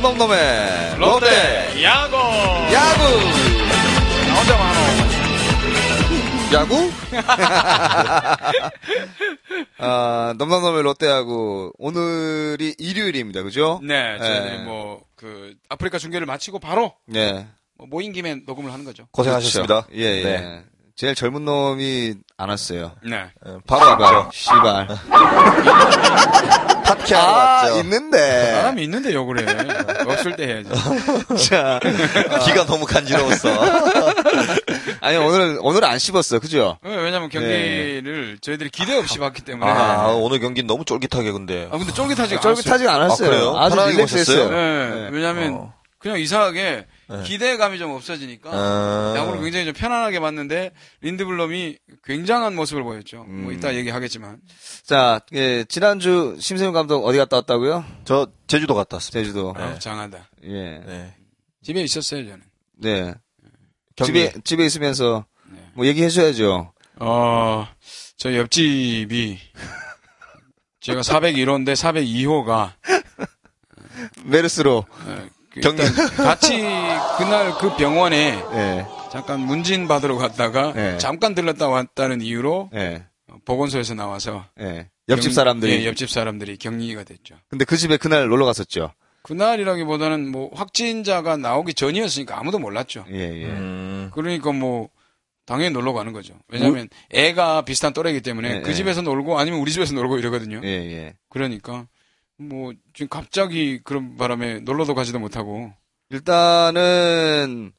놈놈놈의 롯데 야구 야구 나 혼자 많어 야구? 아, 넘넘넘의 롯데 야구 오늘이 일요일입니다. 그죠? 네 저희들이 네. 뭐그 아프리카 중계를 마치고 바로 네. 뭐 모인 김에 녹음을 하는 거죠 고생하셨습니다. 그렇죠. 예, 예. 네. 제일 젊은 놈이 안 왔어요. 네 예, 바로 왔죠. 씨발. 팟캐하러 아, 왔죠. 있는데. 사람이 있는데 욕을 해 없을 때 해야지 자, 귀가 너무 간지러웠어. 아니, 오늘, 오늘 안 씹었어. 그죠? 네, 왜냐면 경기를 저희들이 기대 없이 봤기 때문에 아, 아, 오늘 경기 너무 쫄깃하게 근데. 근데 쫄깃하지 쫄깃하지 않았어요. 아, 그래요? 아주 편하게 릴렉스했어요. 보셨어요? 네, 왜냐면 어. 그냥 이상하게 네. 기대감이 좀 없어지니까 아. 야구를 굉장히 좀 편안하게 봤는데 린드블럼이 굉장한 모습을 보였죠. 음. 뭐 이따 얘기하겠지만 자, 예, 지난주 심세윤 감독 어디 갔다 왔다고요? 저 제주도 갔다 왔습니다. 제주도. 어, 장하다. 예. 네. 집에 있었어요 저는. 네. 경기. 집에, 집에 있으면서 네. 뭐 얘기해 줘야죠. 어, 저 옆집이 제가 401호인데 402호가 메르스로. 경기. 같이 그날 그 병원에 예. 잠깐 문진 받으러 갔다가 네. 잠깐 들렀다 왔다는 이유로 예. 보건소에서 나와서 예. 옆집 경- 사람들이. 예, 옆집 사람들이 격리가 됐죠. 근데 그 집에 그날 놀러 갔었죠. 그날이라기보다는 뭐 확진자가 나오기 전이었으니까 아무도 몰랐죠. 예, 예. 음. 그러니까 뭐 당연히 놀러 가는 거죠. 왜냐하면 애가 비슷한 또래이기 때문에 네, 그 네. 집에서 놀고 아니면 우리 집에서 놀고 이러거든요. 예, 예. 그러니까 뭐 지금 갑자기 그런 바람에 놀러도 가지도 못하고 일단은,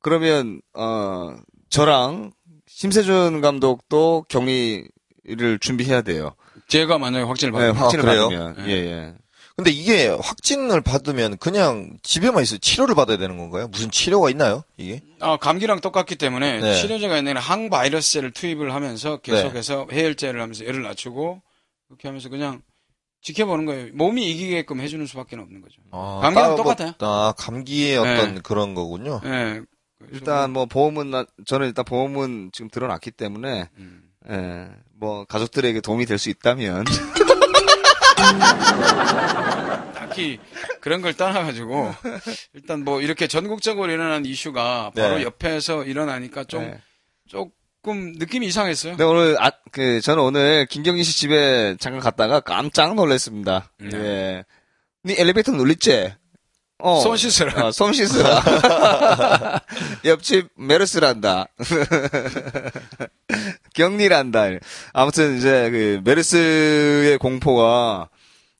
그러면, 어, 저랑 심세준 감독도 격리를 준비해야 돼요. 제가 만약에 확진을 네, 받으면 확진을 그래요? 받으면. 네. 예, 예. 근데 이게 확진을 받으면 그냥 집에만 있어 치료를 받아야 되는 건가요? 무슨 치료가 있나요? 이게? 아, 감기랑 똑같기 때문에 네. 치료제가 있는 항바이러스제를 투입을 하면서 계속해서 해열제를 하면서 열을 낮추고 그렇게 하면서 그냥 지켜보는 거예요. 몸이 이기게끔 해주는 수밖에 없는 거죠. 아, 감기랑 뭐- 똑같아요. 아, 감기의 어떤 네. 그런 거군요. 예. 일단 뭐 보험은, 나- 저는 일단 보험은 지금 들어놨기 때문에, 음. 예, 뭐 가족들에게 도움이 될 수 있다면, 딱히 그런 걸 떠나가지고 일단 뭐 이렇게 전국적으로 일어난 이슈가 바로 네. 옆에서 일어나니까 좀 네. 조금 느낌이 이상했어요. 네, 오늘, 아, 그, 저는 오늘 김경진 씨 집에 잠깐 갔다가 깜짝 놀랐습니다. 네. 예. 니 엘리베이터 눌렸지? 어. 손 씻으라. 어, 손 씻으라. 옆집 메르스란다. 격리란다. 아무튼 이제 그 메르스의 공포가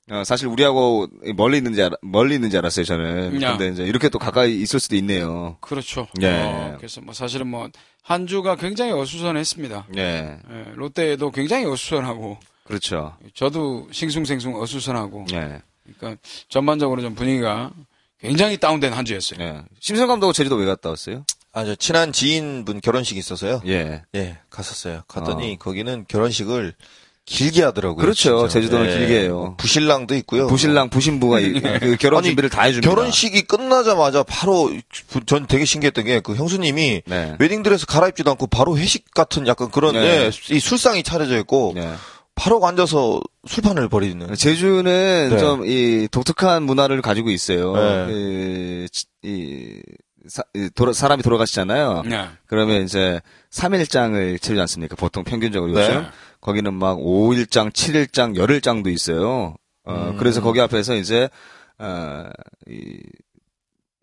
어, 사실 우리하고 멀리 있는지 알아, 멀리 있는지 알았어요 저는. 야. 근데 이제 이렇게 또 가까이 있을 수도 있네요. 그렇죠. 예. 어, 그래서 뭐 사실은 뭐 한 주가 굉장히 어수선했습니다. 예, 예, 롯데도 굉장히 어수선하고 그렇죠. 저도 싱숭생숭 어수선하고 예, 그러니까 전반적으로 좀 분위기가 굉장히 다운된 한 주였어요. 예. 심성 감독 제주도 왜 갔다 왔어요? 아, 저 친한 지인분 결혼식이 있어서요. 예. 예, 갔었어요. 갔더니 거기는 결혼식을 길게 하더라고요. 그렇죠. 진짜. 제주도는 예. 길게 해요. 부신랑도 있고요. 부신랑 부신부가 이- 그 결혼 아니, 준비를 다 해줍니다. 결혼식이 끝나자마자 바로 전 되게 신기했던 게 그 형수님이 네. 웨딩드레스 갈아입지도 않고 바로 회식 같은 약간 그런 네. 예, 이 술상이 차려져 있고 네. 바로 앉아서 술판을 벌이는 제주는 네. 좀이 독특한 문화를 가지고 있어요. 네. 이, 지- 이 사, 이 돌아- 사람이 돌아가시잖아요. 네. 그러면 이제 3일장을 치르지 않습니까? 보통 평균적으로 네. 요즘. 거기는 막 5일장, 7일장, 열흘장도 있어요. 어, 음. 그래서 거기 앞에서 이제, 어, 이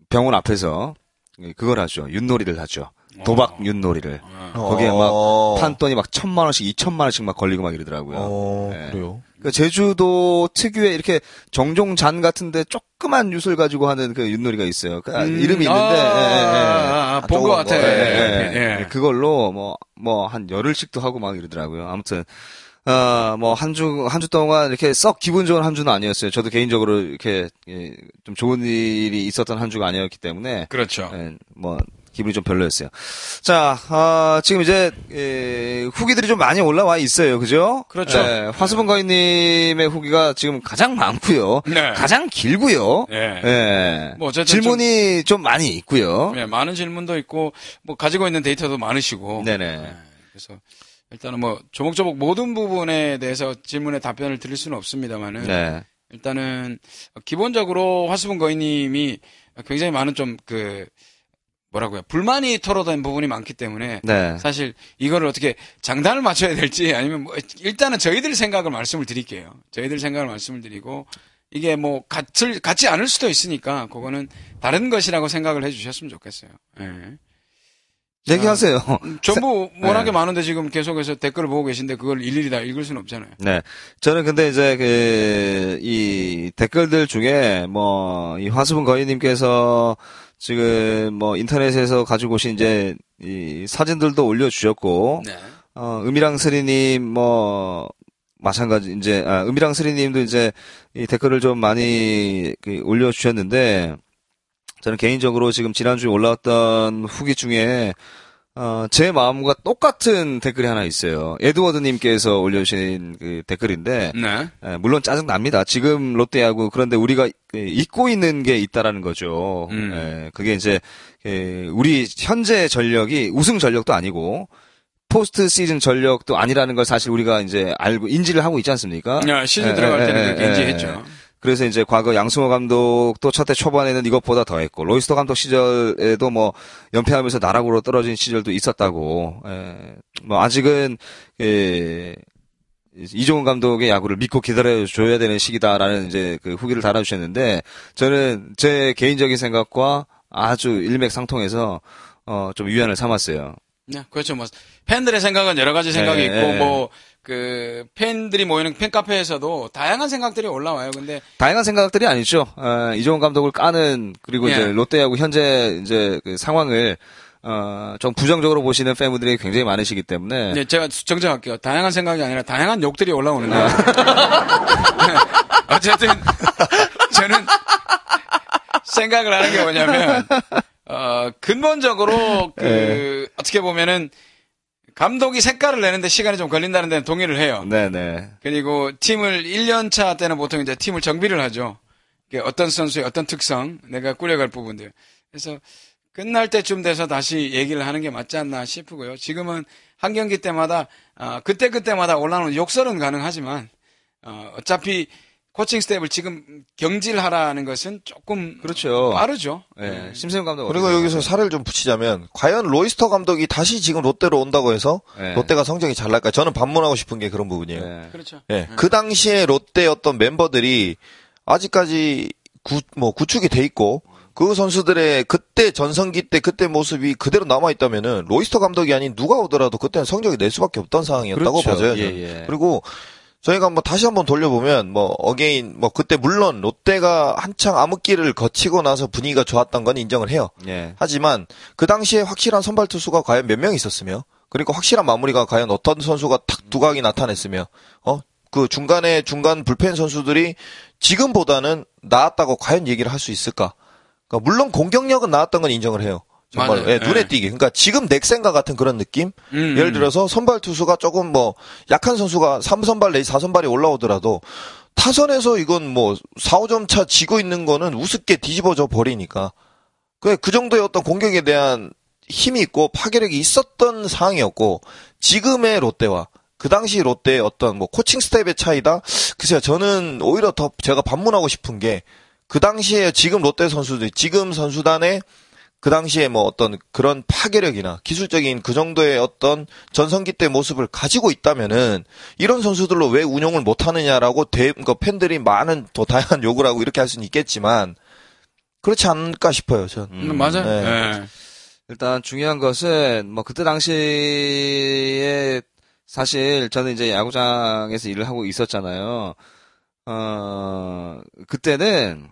병원 앞에서 이 그걸 하죠. 윷놀이를 하죠. 도박 윷놀이를. 거기에 막 어. 판돈이 막 천만 원씩, 이천만 원씩 막 걸리고 막 이러더라고요. 어, 네. 그래요. 그 제주도 특유의 이렇게 정종잔 같은데 조그만 윷을 가지고 하는 그 윷놀이가 있어요. 그 음, 이름이 있는데 아, 예, 예, 예. 아, 아, 본것 조그만 같아. 거. 예, 예, 예, 예. 그걸로 뭐 뭐 한 열흘씩도 하고 막 이러더라고요. 아무튼 어뭐 한주 한 주 동안 이렇게 썩 기분 좋은 한 주는 아니었어요. 저도 개인적으로 이렇게 예, 좀 좋은 일이 있었던 한 주가 아니었기 때문에 그렇죠. 예, 뭐 기분이 좀 별로였어요. 자, 아, 지금 이제 예, 후기들이 좀 많이 올라와 있어요, 그죠? 그렇죠. 예, 화수분 거인님의 후기가 지금 가장 많고요, 네. 가장 길고요. 예. 예. 뭐 어쨌든 질문이 좀, 많이 있고요. 예, 많은 질문도 있고 뭐 가지고 있는 데이터도 많으시고. 네네. 예, 그래서 일단은 뭐 조목조목 모든 부분에 대해서 질문에 답변을 드릴 수는 없습니다만은 네. 일단은 기본적으로 화수분 거인님이 굉장히 많은 좀그 뭐라고요 불만이 토로된 부분이 많기 때문에 네. 사실 이거를 어떻게 장단을 맞춰야 될지 아니면 뭐 일단은 저희들 생각을 말씀을 드릴게요. 저희들 생각을 말씀을 드리고 이게 뭐 같을 같지 않을 수도 있으니까 그거는 다른 것이라고 생각을 해주셨으면 좋겠어요. 예. 얘기하세요. 음, 전부 워낙에 네. 많은데 지금 계속해서 댓글을 보고 계신데 그걸 일일이 다 읽을 수는 없잖아요. 네. 저는 근데 이제 그, 이 댓글들 중에 뭐, 이 화수분 거인님께서 지금 뭐 인터넷에서 가지고 오신 이제 이 사진들도 올려주셨고, 네. 어, 음이랑 스리님 뭐, 마찬가지, 이제, 아, 음이랑 스리님도 이제 이 댓글을 좀 많이 그 올려주셨는데, 저는 개인적으로 지금 지난주에 올라왔던 후기 중에, 어, 제 마음과 똑같은 댓글이 하나 있어요. 에드워드님께서 올려주신 그 댓글인데, 네. 예, 물론 짜증 납니다. 지금 롯데하고 그런데 우리가 그 잊고 있는 게 있다라는 거죠. 음. 예, 그게 이제 예, 우리 현재 전력이 우승 전력도 아니고 포스트 시즌 전력도 아니라는 걸 사실 우리가 이제 알고 인지를 하고 있지 않습니까? 야, 시즌 예, 들어갈 예, 때는 예, 예, 인지했죠. 그래서 이제 과거 양승호 감독도 첫 해 초반에는 이것보다 더 했고 로이스터 감독 시절에도 뭐 연패하면서 나락으로 떨어진 시절도 있었다고. 예, 뭐 아직은 예, 이종훈 감독의 야구를 믿고 기다려줘야 되는 시기다라는 이제 그 후기를 달아주셨는데 저는 제 개인적인 생각과 아주 일맥상통해서 어, 좀 위안을 삼았어요. 네, 그렇죠. 뭐 팬들의 생각은 여러 가지 생각이 예, 있고 예. 뭐 그 팬들이 모이는 팬카페에서도 다양한 생각들이 올라와요. 근데 다양한 생각들이 아니죠. 어, 이종훈 감독을 까는 그리고 예. 이제 롯데하고 현재 이제 그 상황을 어, 좀 부정적으로 보시는 팬분들이 굉장히 많으시기 때문에 네, 제가 정정할게요. 다양한 생각이 아니라 다양한 욕들이 올라오는 거예요. 어쨌든 저는 생각을 하는 게 뭐냐면 어, 근본적으로 그 어떻게 보면은 감독이 색깔을 내는데 시간이 좀 걸린다는 데는 동의를 해요. 네네. 그리고 팀을 1년 차 때는 보통 이제 팀을 정비를 하죠. 어떤 선수의 어떤 특성, 내가 꾸려갈 부분들. 그래서 끝날 때쯤 돼서 다시 얘기를 하는 게 맞지 않나 싶고요. 지금은 한 경기 때마다 아, 그때 그때마다 올라오는 욕설은 가능하지만 어, 어차피 코칭 스텝을 지금 경질하라는 것은 조금 그렇죠. 빠르죠. 예, 심세훈 감독 그리고 여기서 살을 좀 붙이자면 과연 로이스터 감독이 다시 지금 롯데로 온다고 해서 네. 롯데가 성적이 잘 날까요? 저는 반문하고 싶은 게 그런 부분이에요. 네. 그렇죠. 예. 그 당시에 롯데 어떤 멤버들이 아직까지 구, 뭐 구축이 돼 있고 그 선수들의 그때 전성기 때 그때 모습이 그대로 남아 있다면은 로이스터 감독이 아닌 누가 오더라도 그때는 성적이 낼 수밖에 없던 상황이었다고 그렇죠. 봐져요. 예. 예. 그리고 저희가 한번 다시 한번 돌려보면 뭐 어게인 뭐 그때 물론 롯데가 한창 암흑기를 거치고 나서 분위기가 좋았던 건 인정을 해요. 예. 하지만 그 당시에 확실한 선발 투수가 과연 몇 명 있었으며 그리고 확실한 마무리가 과연 어떤 선수가 탁 두각이 나타냈으며 어 그 중간에 중간 불펜 선수들이 지금보다는 나았다고 과연 얘기를 할 수 있을까? 그러니까 물론 공격력은 나았던 건 인정을 해요. 정말. 예, 눈에 예. 띄게. 그러니까 지금 넥센과 같은 그런 느낌? 음, 예를 음. 들어서 선발 투수가 조금 뭐 약한 선수가 3선발 내지 4선발이 올라오더라도 타선에서 이건 뭐 4, 5점 차 지고 있는 거는 우습게 뒤집어져 버리니까 그, 그 정도의 어떤 공격에 대한 힘이 있고 파괴력이 있었던 상황이었고 지금의 롯데와 그 당시 롯데의 어떤 뭐 코칭 스텝의 차이다? 글쎄요 저는 오히려 더 제가 반문하고 싶은 게 그 당시에 지금 롯데 선수들 지금 선수단의 그 당시에 뭐 어떤 그런 파괴력이나 기술적인 그 정도의 어떤 전성기 때 모습을 가지고 있다면은 이런 선수들로 왜 운용을 못 하느냐라고 대, 그 팬들이 많은 더 다양한 욕을 하고 이렇게 할 수는 있겠지만 그렇지 않을까 싶어요, 전. 음, 맞아요. 네. 예. 일단 중요한 것은 뭐 그때 당시에 사실 저는 이제 야구장에서 일을 하고 있었잖아요. 어 그때는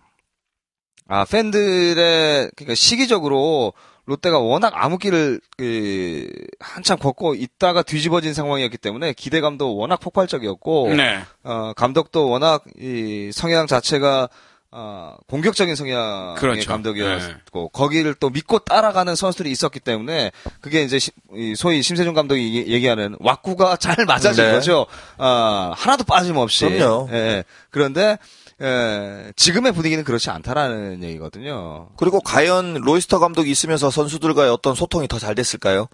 아 팬들의 그러니까 시기적으로 롯데가 워낙 암흑기를 그 한참 걷고 있다가 뒤집어진 상황이었기 때문에 기대감도 워낙 폭발적이었고 네. 어 감독도 워낙 이 성향 자체가 어 공격적인 성향의 그렇죠. 감독이었고 거기를 또 믿고 따라가는 선수들이 있었기 때문에 그게 이제 시- 이 소위 심세준 감독이 얘기- 얘기하는 왁구가 잘 맞아진 네. 거죠. 아 하나도 빠짐없이. 그럼요. 예. 그런데 예, 지금의 분위기는 그렇지 않다라는 얘기거든요. 그리고 과연 로이스터 감독이 있으면서 선수들과의 어떤 소통이 더 잘 됐을까요?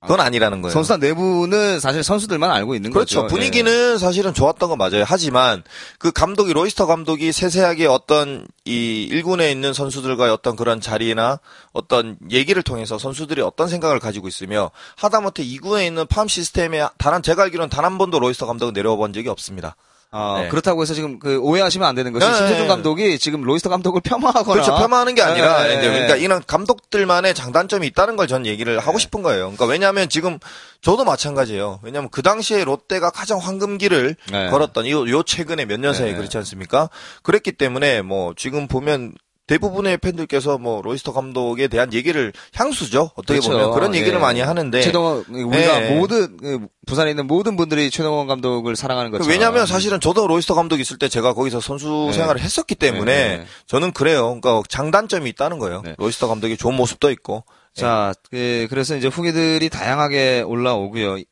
그건 아니라는 거예요. 선수단 내부는 사실 선수들만 알고 있는 그렇죠. 거죠. 분위기는 사실은 좋았던 건 맞아요. 하지만 그 감독이 로이스터 감독이 세세하게 어떤 이 1군에 있는 선수들과의 어떤 그런 자리나 어떤 얘기를 통해서 선수들이 어떤 생각을 가지고 있으며 하다못해 2군에 있는 팜 시스템에 단 한 제가 알기로는 단 한 번도 로이스터 감독은 내려와 본 적이 없습니다. 어, 네. 그렇다고 해서 지금 그 오해하시면 안 되는 것이 네, 신재중 네. 감독이 지금 로이스터 감독을 폄하하거나 그렇죠. 폄하하는 게 아니라 네, 이제 네. 그러니까 이런 감독들만의 장단점이 있다는 걸 전 얘기를 하고 싶은 거예요. 그러니까 왜냐하면 지금 저도 마찬가지예요. 왜냐하면 그 당시에 롯데가 가장 황금기를 네. 걸었던 요, 요 최근에 몇 년 사이에 네. 그렇지 않습니까? 그랬기 때문에 뭐 지금 보면 대부분의 팬들께서 뭐 로이스터 감독에 대한 얘기를 향수죠. 어떻게 그렇죠. 보면 그런 얘기를 예. 많이 하는데 최동원 우리가 네. 모든 그 부산에 있는 모든 분들이 최동원 감독을 사랑하는 그 것처럼 왜냐하면 사실은 저도 로이스터 감독 있을 때 제가 거기서 선수 네. 생활을 했었기 때문에 네, 네. 저는 그래요. 그러니까 장단점이 있다는 거예요. 네. 로이스터 감독의 좋은 모습도 있고 자, 그, 그래서 이제 후기들이 다양하게 올라오고요. 이-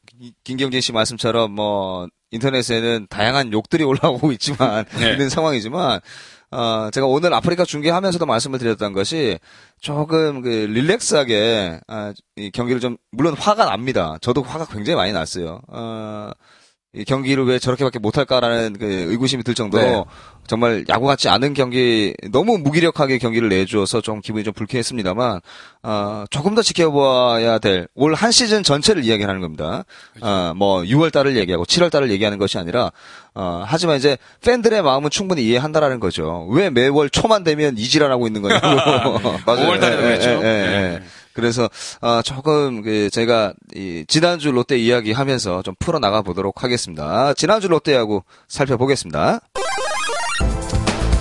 김경진 씨 말씀처럼 뭐 인터넷에는 다양한 욕들이 올라오고 있지만 네. 있는 상황이지만 어, 제가 오늘 아프리카 중계하면서도 말씀을 드렸던 것이 조금 그 릴렉스하게 아, 이 경기를 좀 물론 화가 납니다. 저도 화가 굉장히 많이 났어요. 어, 이 경기를 왜 저렇게밖에 못할까라는 그 의구심이 들 정도로 네. 정말 야구 같지 않은 경기 너무 무기력하게 경기를 내주어서 좀 기분이 좀 불쾌했습니다만 어, 조금 더 지켜봐야 될 올 한 시즌 전체를 이야기하는 겁니다. 어, 뭐 6월 달을 얘기하고 7월 달을 얘기하는 것이 아니라 어, 하지만 이제 팬들의 마음은 충분히 이해한다라는 거죠. 왜 매월 초만 되면 이지랄하고 있는 거냐고. 맞아요. 5월 달에도 예, 그랬죠. 예, 예, 예. 그래서 어, 조금 그 제가 이 지난주 롯데 이야기 하면서 좀 풀어 나가 보도록 하겠습니다. 지난주 롯데하고 살펴보겠습니다.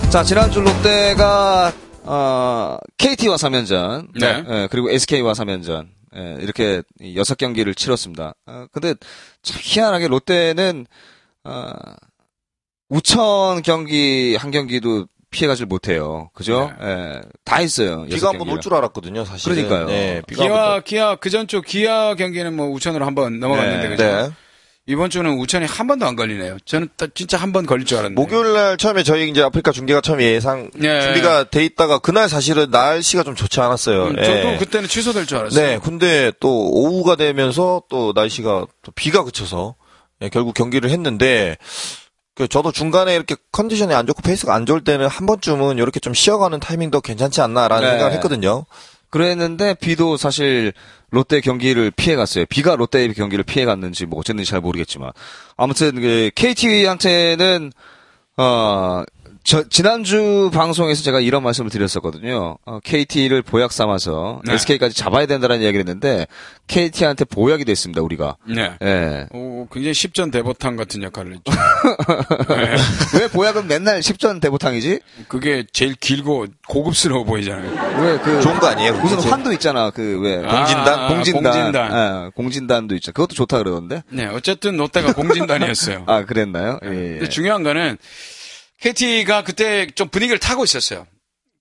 자, 지난주 롯데가 어, KT와 3연전, 네. 그리고 SK와 3연전, 예, 이렇게 이 여섯 경기를 치렀습니다. 어, 근데 참 희한하게 롯데는 어, 우천 경기 한 경기도 피해가질 못해요. 그죠? 예, 다 했어요. 비가 한번. 올 줄 알았거든요, 사실. 그러니까요. 네, 비가 한번 기아 기아 그 전 주 기아 경기는 뭐 우천으로 한 번 넘어갔는데 네. 그죠? 네. 이번 주는 우천이 한 번도 안 걸리네요. 저는 딱 진짜 한 번 걸릴 줄 알았는데. 목요일 날 처음에 저희 이제 아프리카 중계가 처음에 예상 네. 준비가 돼 있다가 그날 사실은 날씨가 좀 좋지 않았어요. 음, 예. 저도 그때는 취소될 줄 알았어요. 네, 근데 또 오후가 되면서 또 날씨가 또 비가 그쳐서 예, 결국 경기를 했는데 그 저도 중간에 이렇게 컨디션이 안 좋고 페이스가 안 좋을 때는 한 번쯤은 이렇게 좀 쉬어가는 타이밍도 괜찮지 않나라는 네. 생각을 했거든요. 그랬는데 비도 사실 롯데 경기를 피해 갔어요. 비가 롯데의 경기를 피해 갔는지 뭐 어쨌는지 잘 모르겠지만 아무튼 그 KT한테는 어 저, 지난주 방송에서 제가 이런 말씀을 드렸었거든요. 어, KT를 보약 삼아서 네. SK까지 잡아야 된다는 이야기를 했는데 KT한테 보약이 됐습니다. 우리가. 네. 예. 오, 굉장히 십전 대보탕 같은 역할을 했죠. 왜 보약은 맨날 10전 대보탕이지? 그게 제일 길고 고급스러워 보이잖아요. 왜 그 좋은 거 아니에요? 무슨 그게? 환도 있잖아. 그 왜 공진단? 아, 공진단, 공진단. 예, 공진단도 있죠. 그것도 좋다 그러던데. 네, 어쨌든 롯데가 공진단이었어요. 아, 그랬나요? 예. 근데 중요한 거는 KT가 그때 좀 분위기를 타고 있었어요.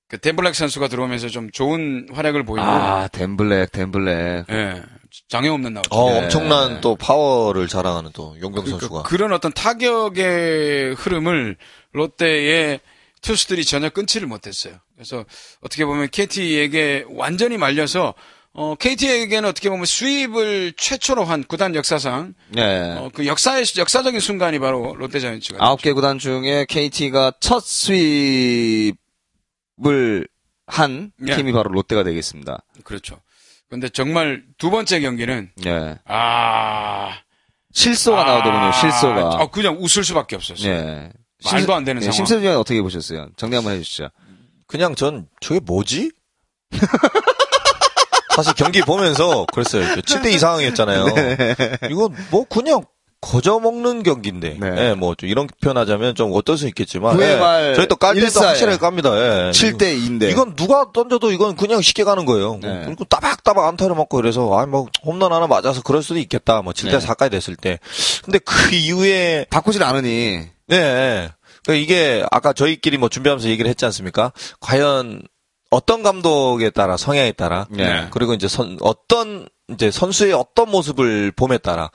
그 덴블랙 선수가 들어오면서 좀 좋은 활약을 보이고, 아, 덴블랙, 덴블랙. 예, 장애 없는 나왔죠. 어, 네. 엄청난 또 파워를 자랑하는 또 용병 그러니까 선수가. 그런 어떤 타격의 흐름을 롯데의 투수들이 전혀 끊지를 못했어요. 그래서 어떻게 보면 KT에게 완전히 말려서 어, KT에게는 어떻게 보면 수입을 최초로 한 구단 역사상 네. 어, 그 역사의 역사적인 순간이 바로 롯데 자이언츠가 아홉 개 구단 중에 KT가 첫 수입을 한 네. 팀이 바로 롯데가 되겠습니다. 그렇죠. 근데 정말 두 번째 경기는 네. 아 실소가 나오더군요, 실소가. 아, 그냥 웃을 수밖에 없었어요. 네. 말도 안 되는 네, 상황. 심세준 위원 어떻게 보셨어요? 정리 한번 해주시죠. 그냥 전 저게 뭐지? 사실 경기 보면서 그랬어요. 7대 2 상황이었잖아요. 이건 뭐 그냥 거저 먹는 경기인데. 네. 예, 뭐좀 이런 표현하자면 좀 어떨 수 있겠지만. 예, 말 저희 또 깔 때도 확실하게 깝니다. 예. 7대 2인데. 이건 누가 던져도 이건 그냥 쉽게 가는 거예요. 네. 그리고 따박따박 안타를 맞고 그래서 아뭐 홈런 하나 맞아서 그럴 수도 있겠다. 뭐 7대 네. 4까지 됐을 때. 근데 그 이후에 바꾸질 않으니. 네. 그 이게 아까 저희끼리 뭐 준비하면서 얘기를 했지 않습니까? 과연 어떤 감독에 따라 성향에 따라 네. 그리고 이제 선 어떤 이제 선수의 어떤 모습을 봄에 따라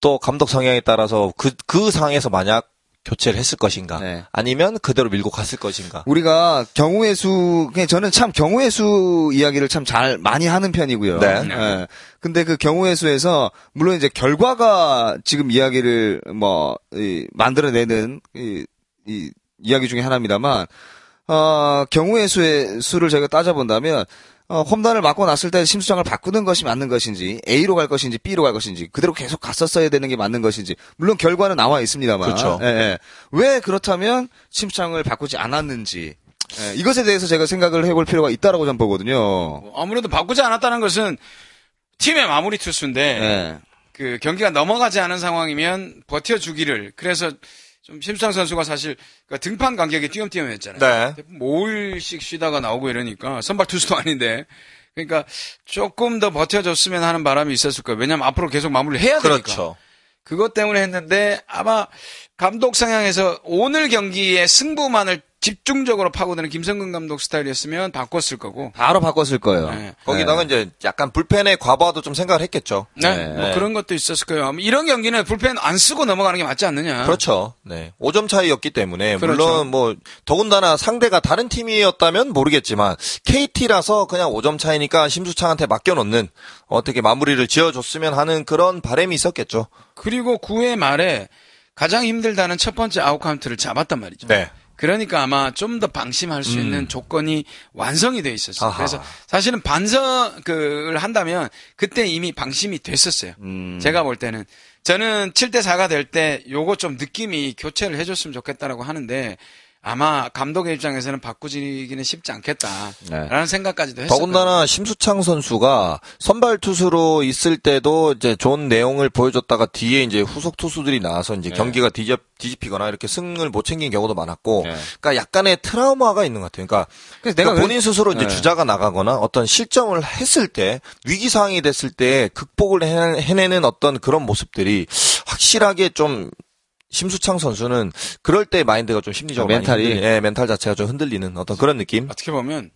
또 감독 성향에 따라서 그그 상황에서 만약 교체를 했을 것인가? 네. 아니면 그대로 밀고 갔을 것인가? 우리가 경우의 수, 저는 참 경우의 수 이야기를 참 잘 많이 하는 편이고요. 네. 예. 근데 그 경우의 수에서 물론 이제 결과가 지금 이야기를 뭐 이, 만들어내는 이, 이 이야기 중에 하나입니다만 어, 경우의 수의 수를 저희가 따져본다면 어, 홈런을 맞고 났을 때 심수장을 바꾸는 것이 맞는 것인지 A로 갈 것인지 B로 갈 것인지 그대로 계속 갔었어야 되는 게 맞는 것인지 물론 결과는 나와 있습니다만 그렇죠. 예, 예. 왜 그렇다면 심수장을 바꾸지 않았는지 예, 이것에 대해서 제가 생각을 해볼 필요가 있다라고 저는 보거든요. 뭐 아무래도 바꾸지 않았다는 것은 팀의 마무리 투수인데 예. 그 경기가 넘어가지 않은 상황이면 버텨주기를 그래서 좀 심수창 선수가 사실 그 등판 간격이 띄엄띄엄했잖아요. 네. 5일씩 쉬다가 나오고 이러니까 선발 투수도 아닌데 그러니까 조금 더 버텨줬으면 하는 바람이 있었을 거예요. 왜냐하면 앞으로 계속 마무리를 해야 되니까. 그렇죠. 그것 때문에 했는데 아마 감독 성향에서 오늘 경기의 승부만을 집중적으로 파고드는 김성근 감독 스타일이었으면 바꿨을 거고. 바로 바꿨을 거예요. 네. 거기다가 이제 약간 불펜의 과부하도 좀 생각을 했겠죠. 네, 네. 뭐 그런 것도 있었을 거예요. 이런 경기는 불펜 안 쓰고 넘어가는 게 맞지 않느냐. 그렇죠. 네. 5점 차이였기 때문에 그렇죠. 물론 뭐 더군다나 상대가 다른 팀이었다면 모르겠지만 KT라서 그냥 5점 차이니까 심수창한테 맡겨 놓는 어떻게 마무리를 지어 줬으면 하는 그런 바람이 있었겠죠. 그리고 9회 말에 가장 힘들다는 첫 번째 아웃 카운트를 잡았단 말이죠. 네. 그러니까 아마 좀 더 방심할 수 있는 조건이 완성이 돼 있었어요. 아하. 그래서 사실은 반성을 한다면 그때 이미 방심이 됐었어요. 음. 제가 볼 때는 저는 7대 4가 될 때 요거 좀 느낌이 교체를 해줬으면 좋겠다라고 하는데 아마 감독의 입장에서는 바꾸지기는 쉽지 않겠다라는 네. 생각까지도 했어요. 더군다나 심수창 선수가 선발 투수로 있을 때도 이제 좋은 내용을 보여줬다가 뒤에 이제 후속 투수들이 나와서 이제 네. 경기가 뒤집, 뒤집히거나 이렇게 승을 못 챙긴 경우도 많았고, 네. 그러니까 약간의 트라우마가 있는 것 같아요. 그러니까 그래서 내가 그러니까 본인 스스로 이제 네. 주자가 나가거나 어떤 실점을 했을 때 위기 상황이 됐을 때 극복을 해- 해내는 어떤 그런 모습들이 확실하게 좀 심수창 선수는 그럴 때 마인드가 좀 심리적으로 많이 멘탈이? 흔들리- 예, 멘탈 자체가 좀 흔들리는 어떤 그런 느낌. 어떻게 보면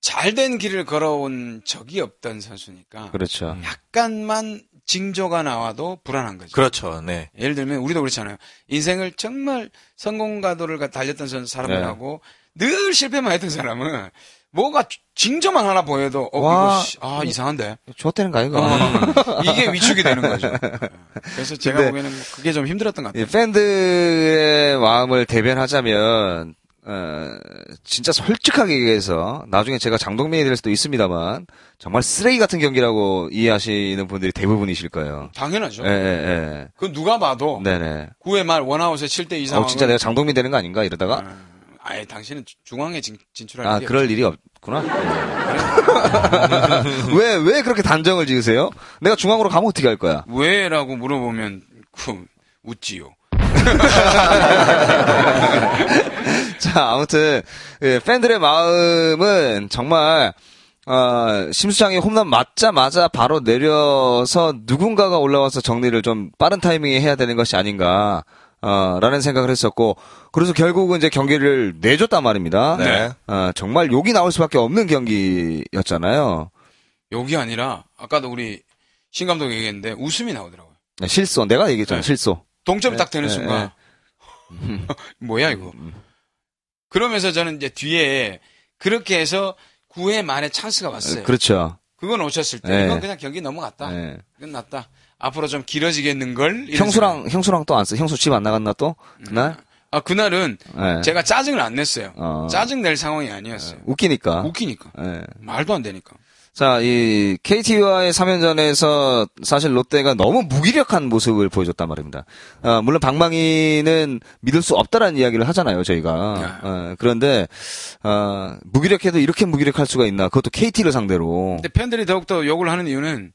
잘된 길을 걸어온 적이 없던 선수니까 그렇죠. 약간만 징조가 나와도 불안한 거죠. 그렇죠. 네. 예를 들면 우리도 그렇잖아요. 인생을 정말 성공 가도를 가- 달렸던 선- 사람들하고 늘 실패만 했던 사람은 뭐가 징조만 하나 보여도 어 와. 이거 씨, 아 이상한데 좋다는 거 이거. 어, 이게 위축이 되는 거죠. 그래서 제가 보기에는 뭐 그게 좀 힘들었던 것 같아요. 이 팬들의 마음을 대변하자면 어, 진짜 솔직하게 얘기해서 나중에 제가 장동민이 될 수도 있습니다만 정말 쓰레기 같은 경기라고 이해하시는 분들이 대부분이실 거예요. 당연하죠. 예, 예, 그 누가 봐도 예. 네네. 9회 말 원아웃에 7대 2 상황. 어, 진짜 내가 장동민 되는 거 아닌가 이러다가 아예 당신은 주- 중앙에 진, 진출할 아 일이 그럴 일이 없구나. 왜 왜 그렇게 단정을 지으세요? 내가 중앙으로 가면 어떻게 할 거야? 왜 라고 물어보면 그 웃지요. 자, 아무튼 예, 팬들의 마음은 정말 어, 심수창이 홈런 맞자마자 바로 내려서 누군가가 올라와서 정리를 좀 빠른 타이밍에 해야 되는 것이 아닌가. 어, 라는 생각을 했었고, 그래서 결국은 이제 경기를 내줬단 말입니다. 네. 어, 정말 욕이 나올 수밖에 없는 경기였잖아요. 여기 아니라 아까도 우리 신 감독이 얘기했는데 웃음이 나오더라고요. 네, 실소. 내가 얘기했잖아, 네. 실소. 동점 딱 되는 네, 순간 뭐야 이거. 그러면서 저는 이제 뒤에 그렇게 해서 9회 말에 찬스가 왔어요. 그렇죠. 그거 놓쳤을 때 네. 이건 그냥 경기 넘어갔다. 네. 끝났다. 앞으로 좀 길어지겠는걸? 형수랑, 형수랑 또 안 써. 형수 집 안 나갔나 또? 그날? 생각. 아 그날은 네. 제가 짜증을 안 냈어요. 어. 짜증 낼 상황이 아니었어요. 웃기니까. 웃기니까. 예. 말도 안 되니까. 자, 이 KT와의 3연전에서 사실 롯데가 너무 무기력한 모습을 보여줬단 말입니다. 아, 물론 방망이는 믿을 수 없다라는 이야기를 하잖아요, 저희가. 어, 그런데 아, 무기력해도 이렇게 무기력할 수가 있나? 그것도 KT를 상대로. 근데 팬들이 더욱더 욕을 하는 이유는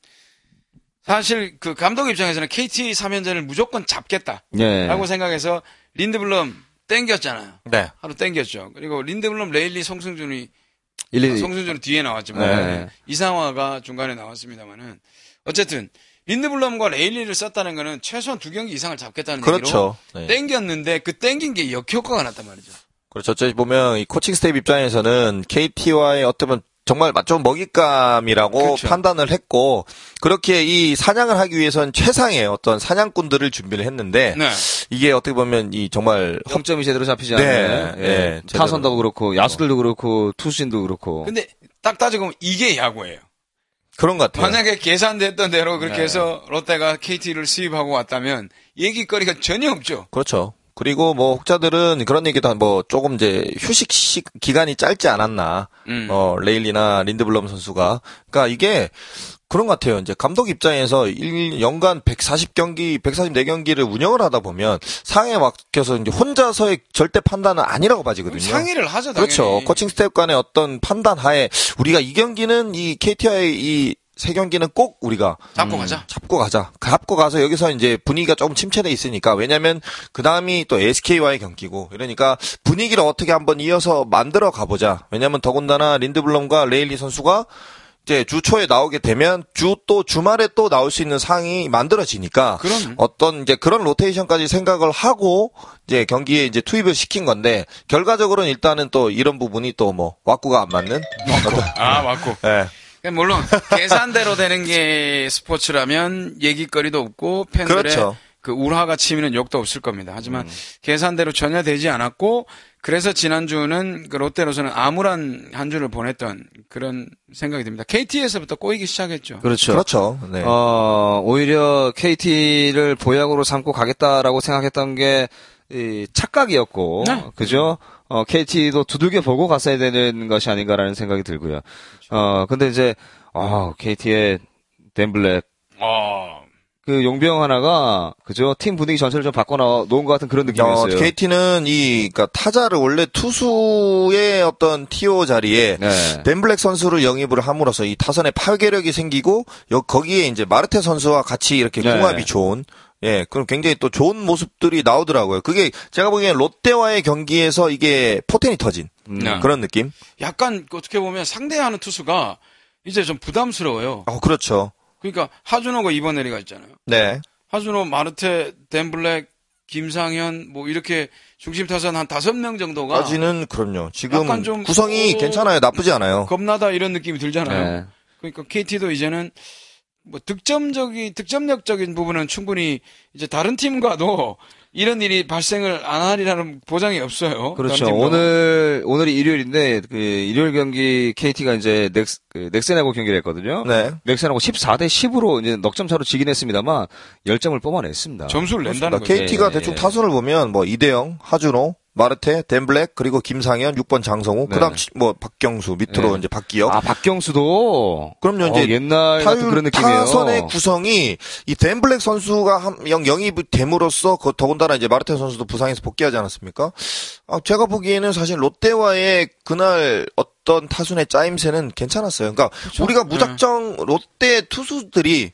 사실 그 감독 입장에서는 KT 3연전을 무조건 잡겠다라고 예. 생각해서 린드블럼 땡겼잖아요. 네. 하루 땡겼죠. 그리고 린드블럼, 레일리, 송승준이 일일이 송승준은 뒤에 나왔지만 네. 이상화가 중간에 나왔습니다만은 어쨌든 린드블럼과 레일리를 썼다는 거는 최소한 두 경기 이상을 잡겠다는 그렇죠. 얘기로 네. 땡겼는데 그 땡긴 게 역효과가 났단 말이죠. 그렇죠. 어찌 보면 이 코칭 스태프 입장에서는 KT와의 어떤 정말 좀 먹잇감이라고 그렇죠. 판단을 했고 그렇게 이 사냥을 하기 위해선 최상의 어떤 사냥꾼들을 준비를 했는데 네. 이게 어떻게 보면 이 정말 점점이 제대로 잡히지 네, 않네. 네, 예. 타선도 그렇고 야수들도 그렇고 투수진도 그렇고. 근데 딱 따지고 보면 이게 야구예요. 그런 것 같아요. 만약에 계산됐던 대로 그렇게 네. 해서 롯데가 KT를 수입하고 왔다면 얘기거리가 전혀 없죠. 그렇죠. 그리고 뭐 혹자들은 그런 얘기도 한뭐 조금 이제 휴식 시 기간이 짧지 않았나. 음. 어 레일리나 린드블럼 선수가. 그러니까 이게 그런 것 같아요. 이제 감독 입장에서 일 연간 140경기, 144경기를 운영을 하다 보면 상에 맡겨서 이제 혼자서의 절대 판단은 아니라고 봐지거든요. 상의를 하죠, 당연히. 그렇죠. 코칭 스태프 간의 어떤 판단 하에 우리가 이 경기는 이 KT와의 이 세 경기는 꼭 우리가 잡고 가자. 잡고 가자. 잡고 가서 여기서 이제 분위기가 조금 침체돼 있으니까 왜냐면 그 다음이 또 SK와의 경기고 이러니까 분위기를 어떻게 한번 이어서 만들어 가보자. 왜냐면 더군다나 린드블럼과 레일리 선수가 이제 주 초에 나오게 되면 주 또 주말에 또 나올 수 있는 상이 만들어지니까 그럼. 어떤 이제 그런 로테이션까지 생각을 하고 이제 경기에 이제 투입을 시킨 건데 결과적으로는 일단은 또 이런 부분이 또뭐 왁구가 안 맞는 아, 맞고. 예. 물론 계산대로 되는 게 스포츠라면 얘기거리도 없고 팬들의 그렇죠. 그 울화가 치미는 욕도 없을 겁니다. 하지만 계산대로 전혀 되지 않았고 그래서 지난주는 그 롯데로서는 암울한 한 주를 보냈던 그런 생각이 듭니다. KT에서부터 꼬이기 시작했죠. 그렇죠. 그렇죠. 네. 어, 오히려 KT를 보약으로 삼고 가겠다라고 생각했던 게, 이, 착각이었고, 네. 그죠? 어, KT도 두들겨 보고 갔어야 되는 것이 아닌가라는 생각이 들고요. 어, 근데 이제, 아, KT의 댄블랙, 어, 그 용병 하나가, 그죠? 팀 분위기 전체를 좀 바꿔 놓은 것 같은 그런 어, 느낌이었어요. KT는 이 그러니까 타자를 원래 투수의 어떤 티오 자리에 네. 댄블랙 선수를 영입을 함으로써 이 타선에 파괴력이 생기고 여, 거기에 이제 마르테 선수와 같이 이렇게 네. 궁합이 좋은 예, 그럼 굉장히 또 좋은 모습들이 나오더라고요. 그게 제가 보기엔 롯데와의 경기에서 이게 포텐이 터진 네. 그런 느낌. 약간 어떻게 보면 상대하는 투수가 이제 좀 부담스러워요. 어, 그렇죠. 그러니까 하준호가 이번 내리가 있잖아요. 네. 하준호, 마르테, 댄블랙, 김상현 뭐 이렇게 중심 타선 한 다섯 명 정도가 까지는 그럼요. 지금 약간 좀, 구성이 어, 괜찮아요. 나쁘지 않아요. 겁나다 이런 느낌이 들잖아요. 네. 그러니까 KT도 이제는 뭐 득점적인 득점력적인 부분은 충분히 이제 다른 팀과도 이런 일이 발생을 안 하리라는 보장이 없어요. 그렇죠. 오늘, 오늘이 일요일인데, 그, 일요일 경기 KT가 이제 넥스, 그 넥센하고 경기를 했거든요. 네. 넥센하고 14대 10으로 이제 넉 점 차로 지긴 했습니다만, 10점을 뽑아냈습니다. 점수를 낸다는 거죠. KT가 예, 대충 예. 타선을 보면 뭐 이대형, 하준호, 마르테, 댄 블랙 그리고 김상현, 6번 장성우, 네. 그다음 치- 뭐 박경수 밑으로 네. 이제 박기혁. 아, 박경수도. 그럼요, 이제 어, 옛날 타율 그런 느낌이에요. 타선의 구성이 이 댄 블랙 선수가 한, 영, 영입이 됨으로써 그 더군다나 이제 마르테 선수도 부상에서 복귀하지 않았습니까? 아, 제가 보기에는 사실 롯데와의 그날 어떤 타순의 짜임새는 괜찮았어요. 그러니까 우리가 네. 무작정 롯데 투수들이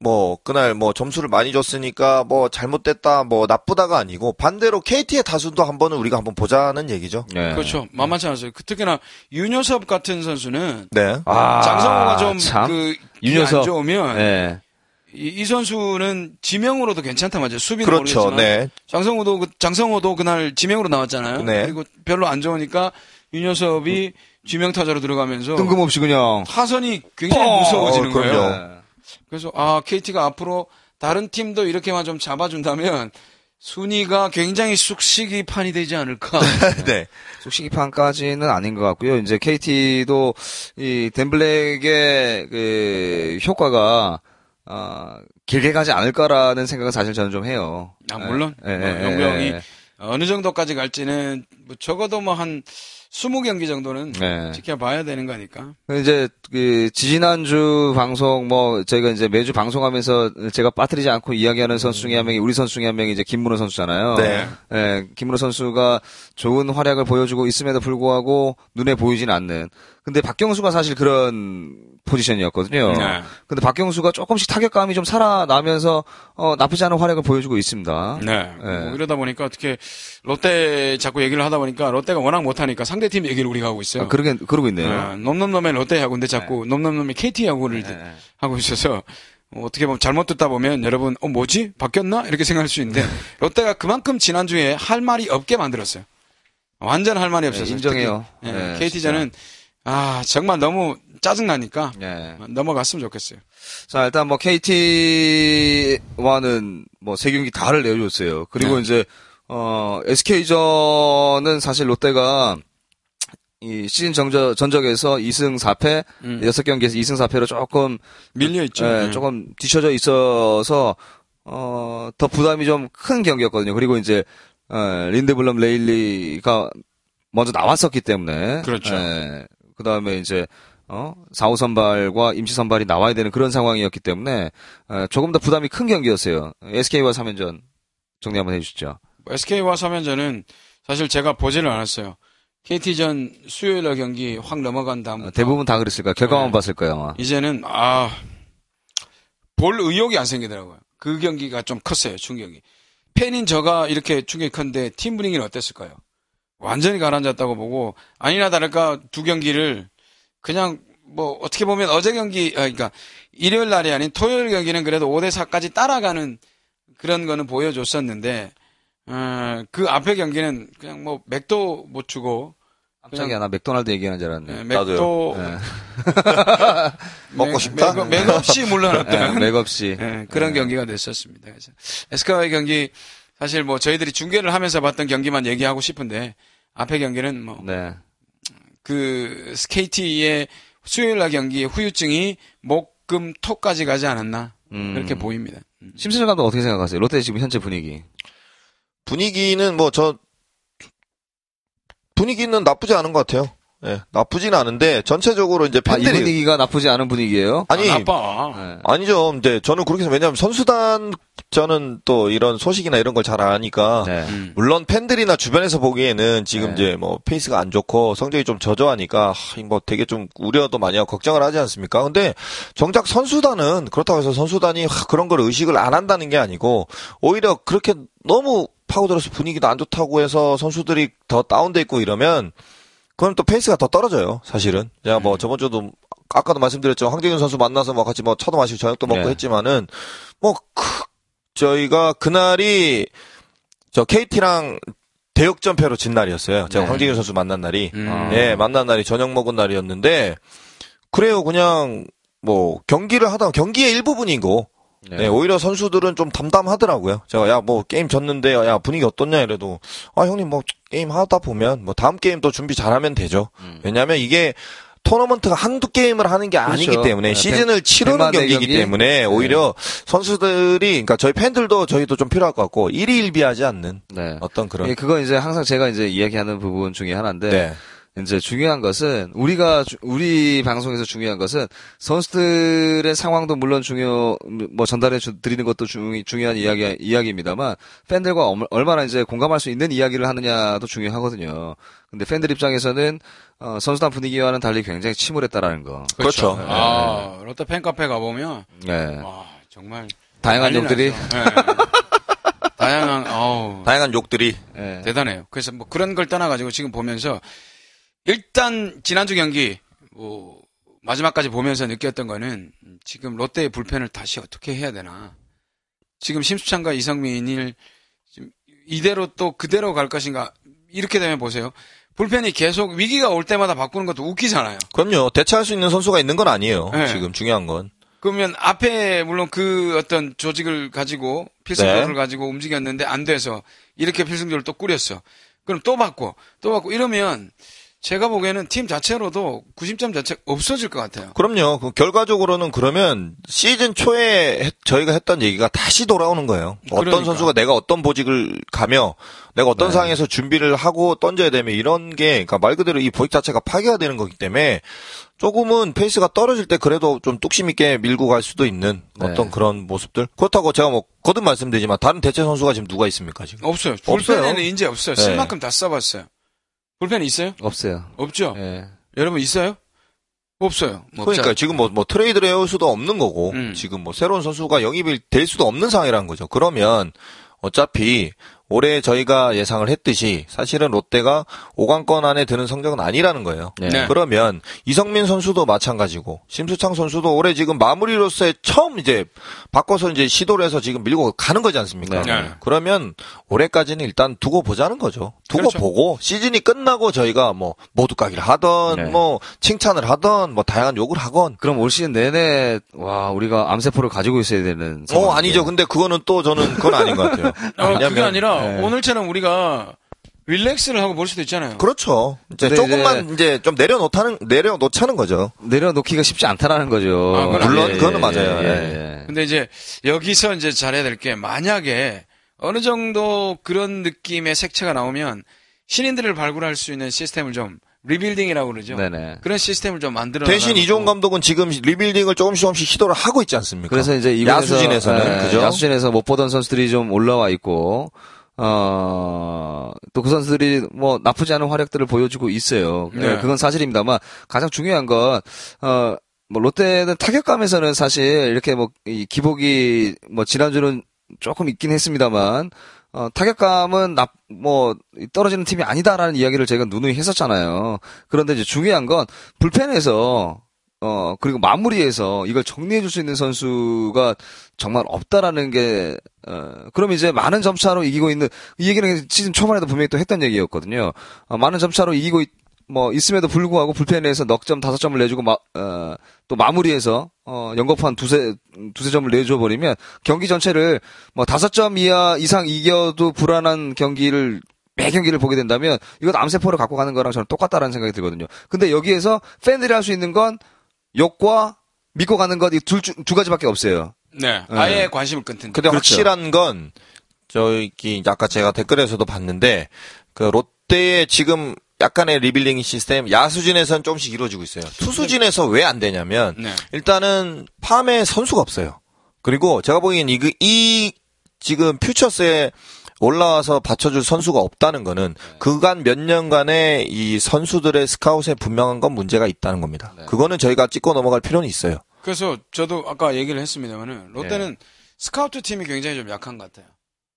뭐 그날 뭐 점수를 많이 줬으니까 뭐 잘못됐다 뭐 나쁘다가 아니고 반대로 KT의 타순도 한번은 우리가 한번 보자는 얘기죠. 네. 그렇죠. 만만치 않았어요. 그 특히나 윤효섭 같은 선수는 네. 아, 장성호가 좀 참. 그, 윤효섭. 안 좋으면 네. 이, 이 선수는 지명으로도 괜찮다 맞아요. 수비는 그렇죠. 모르겠지만 네. 장성호도 그- 장성호도 그날 지명으로 나왔잖아요. 네. 그리고 별로 안 좋으니까 윤효섭이 지명 타자로 들어가면서 뜬금없이 그냥. 타선이 굉장히 뻥! 무서워지는 어, 그럼요. 거예요. 그래서 아 KT가 앞으로 다른 팀도 이렇게만 좀 잡아준다면 순위가 굉장히 쑥식이 판이 되지 않을까. 네. 속시기 판까지는 아닌 것 같고요. 이제 KT도 이 덴블랙의 그 효과가 어, 길게 가지 않을까라는 생각은 사실 저는 좀 해요. 아, 물론. 예, 예, 뭐 예, 영병이 예. 어느 정도까지 갈지는 뭐 적어도 뭐한 20경기 정도는 네. 지켜봐야 되는 거니까. 이제 그 지지난주 방송 뭐 저희가 이제 매주 방송하면서 제가 빠뜨리지 않고 이야기하는 선수 중에 한 명이 우리 선수 중에 한 명이 이제 김문호 선수잖아요. 네. 예, 김문호 선수가 좋은 활약을 보여주고 있음에도 불구하고 눈에 보이진 않는. 근데 박경수가 사실 그런 포지션이었거든요. 네. 근데 박경수가 조금씩 타격감이 좀 살아나면서 어, 나쁘지 않은 활약을 보여주고 있습니다. 네. 네. 뭐 이러다 보니까 어떻게 롯데 자꾸 얘기를 하다 보니까 롯데가 워낙 못하니까 상대 팀 얘기를 우리가 하고 있어요. 아, 그러게 그러고 있네요. 어, 놈놈놈의 롯데 야구인데 자꾸 놈놈놈의 KT 야구를 네. 하고 있어서 어, 어떻게 보면 잘못 듣다 보면 여러분 어 뭐지 바뀌었나 이렇게 생각할 수 있는데 롯데가 그만큼 지난 주에 할 말이 없게 만들었어요. 완전 할 말이 없었어요. 네, 인정해요. 특히, 예, 네, KT전은 아, 정말 너무 짜증나니까 예. 넘어갔으면 좋겠어요. 자, 일단 뭐 KT와는 뭐 세 경기 다를 내줬어요. 그리고 네. 이제 어 SK전은 사실 롯데가 이 시즌 정적, 전적에서 2승 4패, 음. 6경기에서 2승 4패로 조금 밀려 있죠. 예, 네. 조금 뒤쳐져 있어서 어, 더 부담이 좀 큰 경기였거든요. 그리고 이제 어, 린드블럼 레일리가 먼저 나왔었기 때문에 그렇죠. 예, 그다음에 이제 어, 4호 선발과 임시 선발이 나와야 되는 그런 상황이었기 때문에 어, 조금 더 부담이 큰 경기였어요. SK와 3연전 정리 한번 해 주시죠. SK와 3연전은 사실 제가 보지를 않았어요. KT전 수요일 날 경기 확 넘어간 다음부터 어, 대부분 다 그랬을 거야. 결과만 네. 봤을 거예요, 아마. 이제는 아, 볼 의욕이 안 생기더라고요. 그 경기가 좀 컸어요, 충격이. 팬인 저가 이렇게 충격이 컸는데 팀 분위기는 어땠을까요? 완전히 가라앉았다고 보고 아니나 다를까 두 경기를 그냥 뭐 어떻게 보면 어제 경기 아 그러니까 일요일 날이 아닌 토요일 경기는 그래도 5대 4까지 따라가는 그런 거는 보여줬었는데 어, 그 앞에 경기는 그냥 뭐 맥도 못 주고 갑자기 나 맥도날드 얘기하는 줄 알았네. 예, 맥도 예. 먹고 맥- 싶다? 맥, 맥 없이 물러났던 예, 맥 없이. 예, 그런 경기가 됐었습니다. 그래서 에스카와의 경기 사실 뭐 저희들이 중계를 하면서 봤던 경기만 얘기하고 싶은데 앞에 경기는 뭐 그 네. 스케이티의 수요일 날 경기 후유증이 목 금 토까지 가지 않았나 음. 그렇게 보입니다. 음. 심세정 감독 어떻게 생각하세요? 롯데 지금 현재 분위기. 분위기는 뭐 저 분위기는 나쁘지 않은 것 같아요. 예, 나쁘진 않은데 전체적으로 이제 아, 이 팬들이 분위기가 나쁘지 않은 분위기예요? 아니 아, 나빠. 네. 아니죠. 이제 저는 그렇게 해서 왜냐하면 선수단 저는 또 이런 소식이나 이런 걸 잘 아니까 네. 음. 물론 팬들이나 주변에서 보기에는 지금 네. 이제 뭐 페이스가 안 좋고 성적이 좀 저조하니까 하, 뭐 되게 좀 우려도 많이 하고 걱정을 하지 않습니까? 근데 정작 선수단은 그렇다고 해서 선수단이 하, 그런 걸 의식을 안 한다는 게 아니고 오히려 그렇게 너무 파고들어서 분위기도 안 좋다고 해서 선수들이 더 다운돼 있고 이러면 그럼 또 페이스가 더 떨어져요. 사실은. 제가 뭐 저번 주도 아까도 말씀드렸지만 황재균 선수 만나서 뭐 같이 뭐 차도 마시고 저녁도 먹고 네. 했지만은 뭐 크, 저희가 그날이 저 KT랑 대역전패로 진 날이었어요. 제가 네. 황재균 선수 만난 날이. 음. 아. 예, 만난 날이 저녁 먹은 날이었는데 그래요. 그냥 뭐 경기를 하다 경기의 일부분이고 네. 네, 오히려 선수들은 좀 담담하더라고요. 제가 야 뭐 게임 졌는데 야 분위기 어떻냐 이래도 아 형님 뭐 게임 하다 보면 뭐 다음 게임 또 준비 잘하면 되죠. 음. 왜냐하면 이게 토너먼트가 한두 게임을 하는 게 아니기 그렇죠. 때문에 네, 시즌을 치르는 경기이기 경기? 때문에 오히려 선수들이 그러니까 저희 팬들도 저희도 좀 필요할 것 같고 일희일비하지 않는 네. 어떤 그런 예, 그건 이제 항상 제가 이제 이야기하는 부분 중에 하나인데 네. 이제 중요한 것은 우리가 주- 우리 방송에서 중요한 것은 선수들의 상황도 물론 중요 뭐 전달해 주- 드리는 것도 중, 중요한 이야기 이야기입니다만 팬들과 얼- 얼마나 이제 공감할 수 있는 이야기를 하느냐도 중요하거든요. 근데 팬들 입장에서는 어, 선수단 분위기와는 달리 굉장히 침울했다라는 거. 그렇죠. 네. 아, 롯데 팬카페 가 보면, 네. 와, 정말. 다양한 욕들이. 네. 다양한, 어우, 다양한 욕들이 네. 대단해요. 그래서 뭐 그런 걸 떠나 가지고 지금 보면서, 일단, 지난주 경기, 뭐, 마지막까지 보면서 느꼈던 거는, 지금 롯데의 불펜을 다시 어떻게 해야 되나. 지금 심수창과 이성민을, 이대로 또 그대로 갈 것인가. 이렇게 되면 보세요. 불펜이 계속 위기가 올 때마다 바꾸는 것도 웃기잖아요. 그럼요. 대체할 수 있는 선수가 있는 건 아니에요. 네. 지금 중요한 건. 그러면 앞에 물론 그 어떤 조직을 가지고 필승조를 네. 가지고 움직였는데 안 돼서 이렇게 필승조를 또 꾸렸어. 그럼 또 바꿔, 또 바꿔 이러면 제가 보기에는 팀 자체로도 구심점 자체가 없어질 것 같아요. 그럼요. 그 결과적으로는 그러면 시즌 초에 했- 저희가 했던 얘기가 다시 돌아오는 거예요. 어떤 그러니까. 선수가 내가 어떤 보직을 가며 내가 어떤 네. 상황에서 준비를 하고 던져야 되면 이런 게 그러니까 말 그대로 이 보직 자체가 파괴가 되는 거기 때문에 조금은 페이스가 떨어질 때 그래도 좀 뚝심 있게 밀고 갈 수도 있는 네. 어떤 그런 모습들. 그렇다고 제가 뭐 거듭 말씀드리지만 다른 대체 선수가 지금 누가 있습니까 지금? 없어요. 없어요. 불펜에는 이제 없어요. 네. 쓸 만큼 다 써봤어요. 불펜 있어요? 없어요. 없죠. 예. 여러분 있어요? 없어요. 뭐 그러니까. 지금 뭐, 뭐 트레이드를 해올 수도 없는 거고 음. 지금 뭐 새로운 선수가 영입이 될 수도 없는 상황이라는 거죠. 그러면 어차피 올해 저희가 예상을 했듯이 사실은 롯데가 5강권 안에 드는 성적은 아니라는 거예요. 네. 네. 그러면 이성민 선수도 마찬가지고 심수창 선수도 올해 지금 마무리로서의 처음 이제 바꿔서 이제 시도를 해서 지금 밀고 가는 거지 않습니까? 네. 네. 그러면 올해까지는 일단 두고 보자는 거죠. 두고 그렇죠. 보고 시즌이 끝나고 저희가 뭐 모두 까기를 하던 네. 뭐 칭찬을 하던 뭐 다양한 욕을 하건 그럼 올 시즌 내내 와 우리가 암세포를 가지고 있어야 되는. 어. 아니죠. 근데 그거는 또 저는 그건 아닌 것 같아요. 어, 그게 왜냐면- 아니라 네. 오늘처럼 우리가 릴렉스를 하고 볼 수도 있잖아요. 그렇죠. 이제 조금만 이제 좀 내려놓다는 내려놓자는 거죠. 내려놓기가 쉽지 않다라는 거죠. 아, 그건 물론 그거는 맞아요. 예, 예. 예. 근데 이제 여기서 이제 잘해야 될 게 만약에 어느 정도 그런 느낌의 색채가 나오면 신인들을 발굴할 수 있는 시스템을 좀 리빌딩이라고 그러죠. 네네. 그런 시스템을 좀 만들어 대신 이종 감독은 지금 리빌딩을 조금씩 조금씩 시도를 하고 있지 않습니까? 그래서 이제 야수진에서는 예, 그죠? 야수진에서 못 보던 선수들이 좀 올라와 있고 어, 또 그 선수들이 뭐 나쁘지 않은 활약들을 보여주고 있어요. 예, 네. 그건 사실입니다만 가장 중요한 건 어, 뭐 롯데는 타격감에서는 사실 이렇게 뭐 이 기복이 뭐 지난주는 조금 있긴 했습니다만 어, 타격감은 나, 뭐, 떨어지는 팀이 아니다라는 이야기를 제가 누누이 했었잖아요. 그런데 이제 중요한 건 불펜에서 어, 그리고 마무리에서 이걸 정리해 줄 수 있는 선수가 정말 없다라는 게, 어, 그럼 이제 많은 점차로 이기고 있는, 이 얘기는 시즌 초반에도 분명히 또 했던 얘기였거든요. 어, 많은 점차로 이기고 있, 뭐, 있음에도 불구하고 불펜에서 넉 점, 다섯 점을 내주고, 마, 어, 또 마무리해서, 어, 연거푸 한 두세, 두세 점을 내줘 버리면 경기 전체를 뭐 다섯 점 이하 이상 이겨도 불안한 경기를 매 경기를 보게 된다면 이건 암세포를 갖고 가는 거랑 저는 똑같다라는 생각이 들거든요. 근데 여기에서 팬들이 할 수 있는 건 욕과 믿고 가는 것 이 둘, 두 가지밖에 없어요. 네. 아예 관심을 끊든. 근데 그렇죠. 확실한 건 저기 아까 제가 댓글에서도 봤는데 그 롯데의 지금 약간의 리빌딩 시스템 야수진에서는 조금씩 이루어지고 있어요. 투수진에서 왜 안 되냐면 네. 일단은 팜에 선수가 없어요. 그리고 제가 보기엔 이, 이 지금 퓨처스에 올라와서 받쳐줄 선수가 없다는 거는 그간 몇 년간의 이 선수들의 스카웃에 분명한 건 문제가 있다는 겁니다. 그거는 저희가 찍고 넘어갈 필요는 있어요. 그래서 저도 아까 얘기를 했습니다만은 롯데는 스카우트 팀이 굉장히 좀 약한 것 같아요.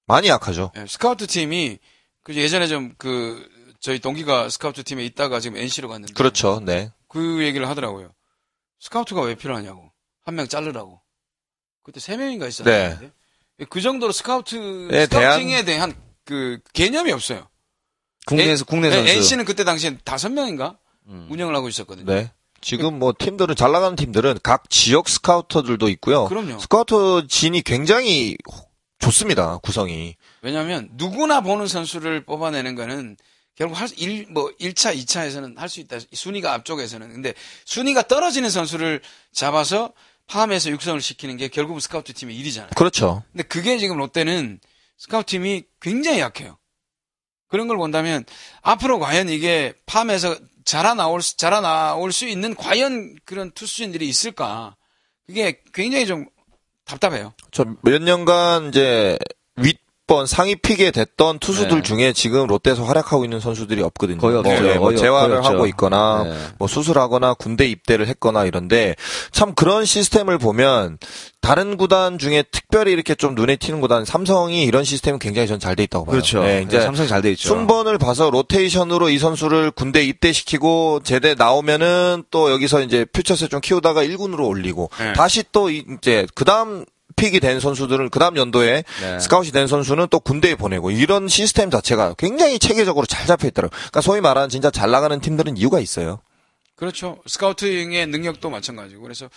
많이 약하죠. 예, 스카우트 팀이 그 예전에 좀 그 저희 동기가 스카우트 팀에 있다가 지금 NC로 갔는데 그렇죠. 네. 그 얘기를 하더라고요. 스카우트가 왜 필요하냐고. 한 명 자르라고. 그때 세 명인가 있었는데. 그 정도로 스카우트, 네, 스카우팅에 대한 그 개념이 없어요. 국내에서 국내 네, 선수. NC는 그때 당시에 다섯 명인가 음. 운영을 하고 있었거든요. 네. 지금 뭐 팀들은 잘 나가는 팀들은 각 지역 스카우터들도 있고요. 그럼요. 스카우터 진이 굉장히 좋습니다. 구성이. 왜냐하면 누구나 보는 선수를 뽑아내는 거는 결국 할, 일, 뭐, 1차, 2차에서는 할 수 있다. 순위가 앞쪽에서는. 근데 순위가 떨어지는 선수를 잡아서 파함해서 육성을 시키는 게 결국은 스카우트 팀의 일이잖아요. 그렇죠. 근데 그게 지금 롯데는 스카우트 팀이 굉장히 약해요. 그런 걸 본다면 앞으로 과연 이게 팜에서 자라나올, 수- 자라나올 수 있는 과연 그런 투수진들이 있을까? 그게 굉장히 좀 답답해요. 저 몇 년간 이제 윗번 상위 픽에 됐던 투수들 네. 중에 지금 롯데에서 활약하고 있는 선수들이 없거든요. 거의 뭐, 없죠. 예, 뭐 거의 없- 재활을 거의 없죠. 하고 있거나 네. 뭐 수술하거나 군대 입대를 했거나 이런데 참 그런 시스템을 보면 다른 구단 중에 특별히 이렇게 좀 눈에 띄는 구단 삼성이 이런 시스템은 굉장히 전 잘 돼 있다고 봐요. 그렇죠. 예, 이제 삼성이 잘돼 있죠. 순번을 봐서 로테이션으로 이 선수를 군대 입대시키고 제대 나오면은 또 여기서 이제 퓨처스 좀 키우다가 1군으로 올리고 네. 다시 또 이- 이제 그다음 픽이 된 선수들은 그다음 연도에 네. 스카웃이 된 선수는 또 군대에 보내고 이런 시스템 자체가 굉장히 체계적으로 잘 잡혀 있더라고요. 그러니까 소위 말하는 진짜 잘 나가는 팀들은 이유가 있어요. 그렇죠. 스카우팅의 능력도 마찬가지고. 그래서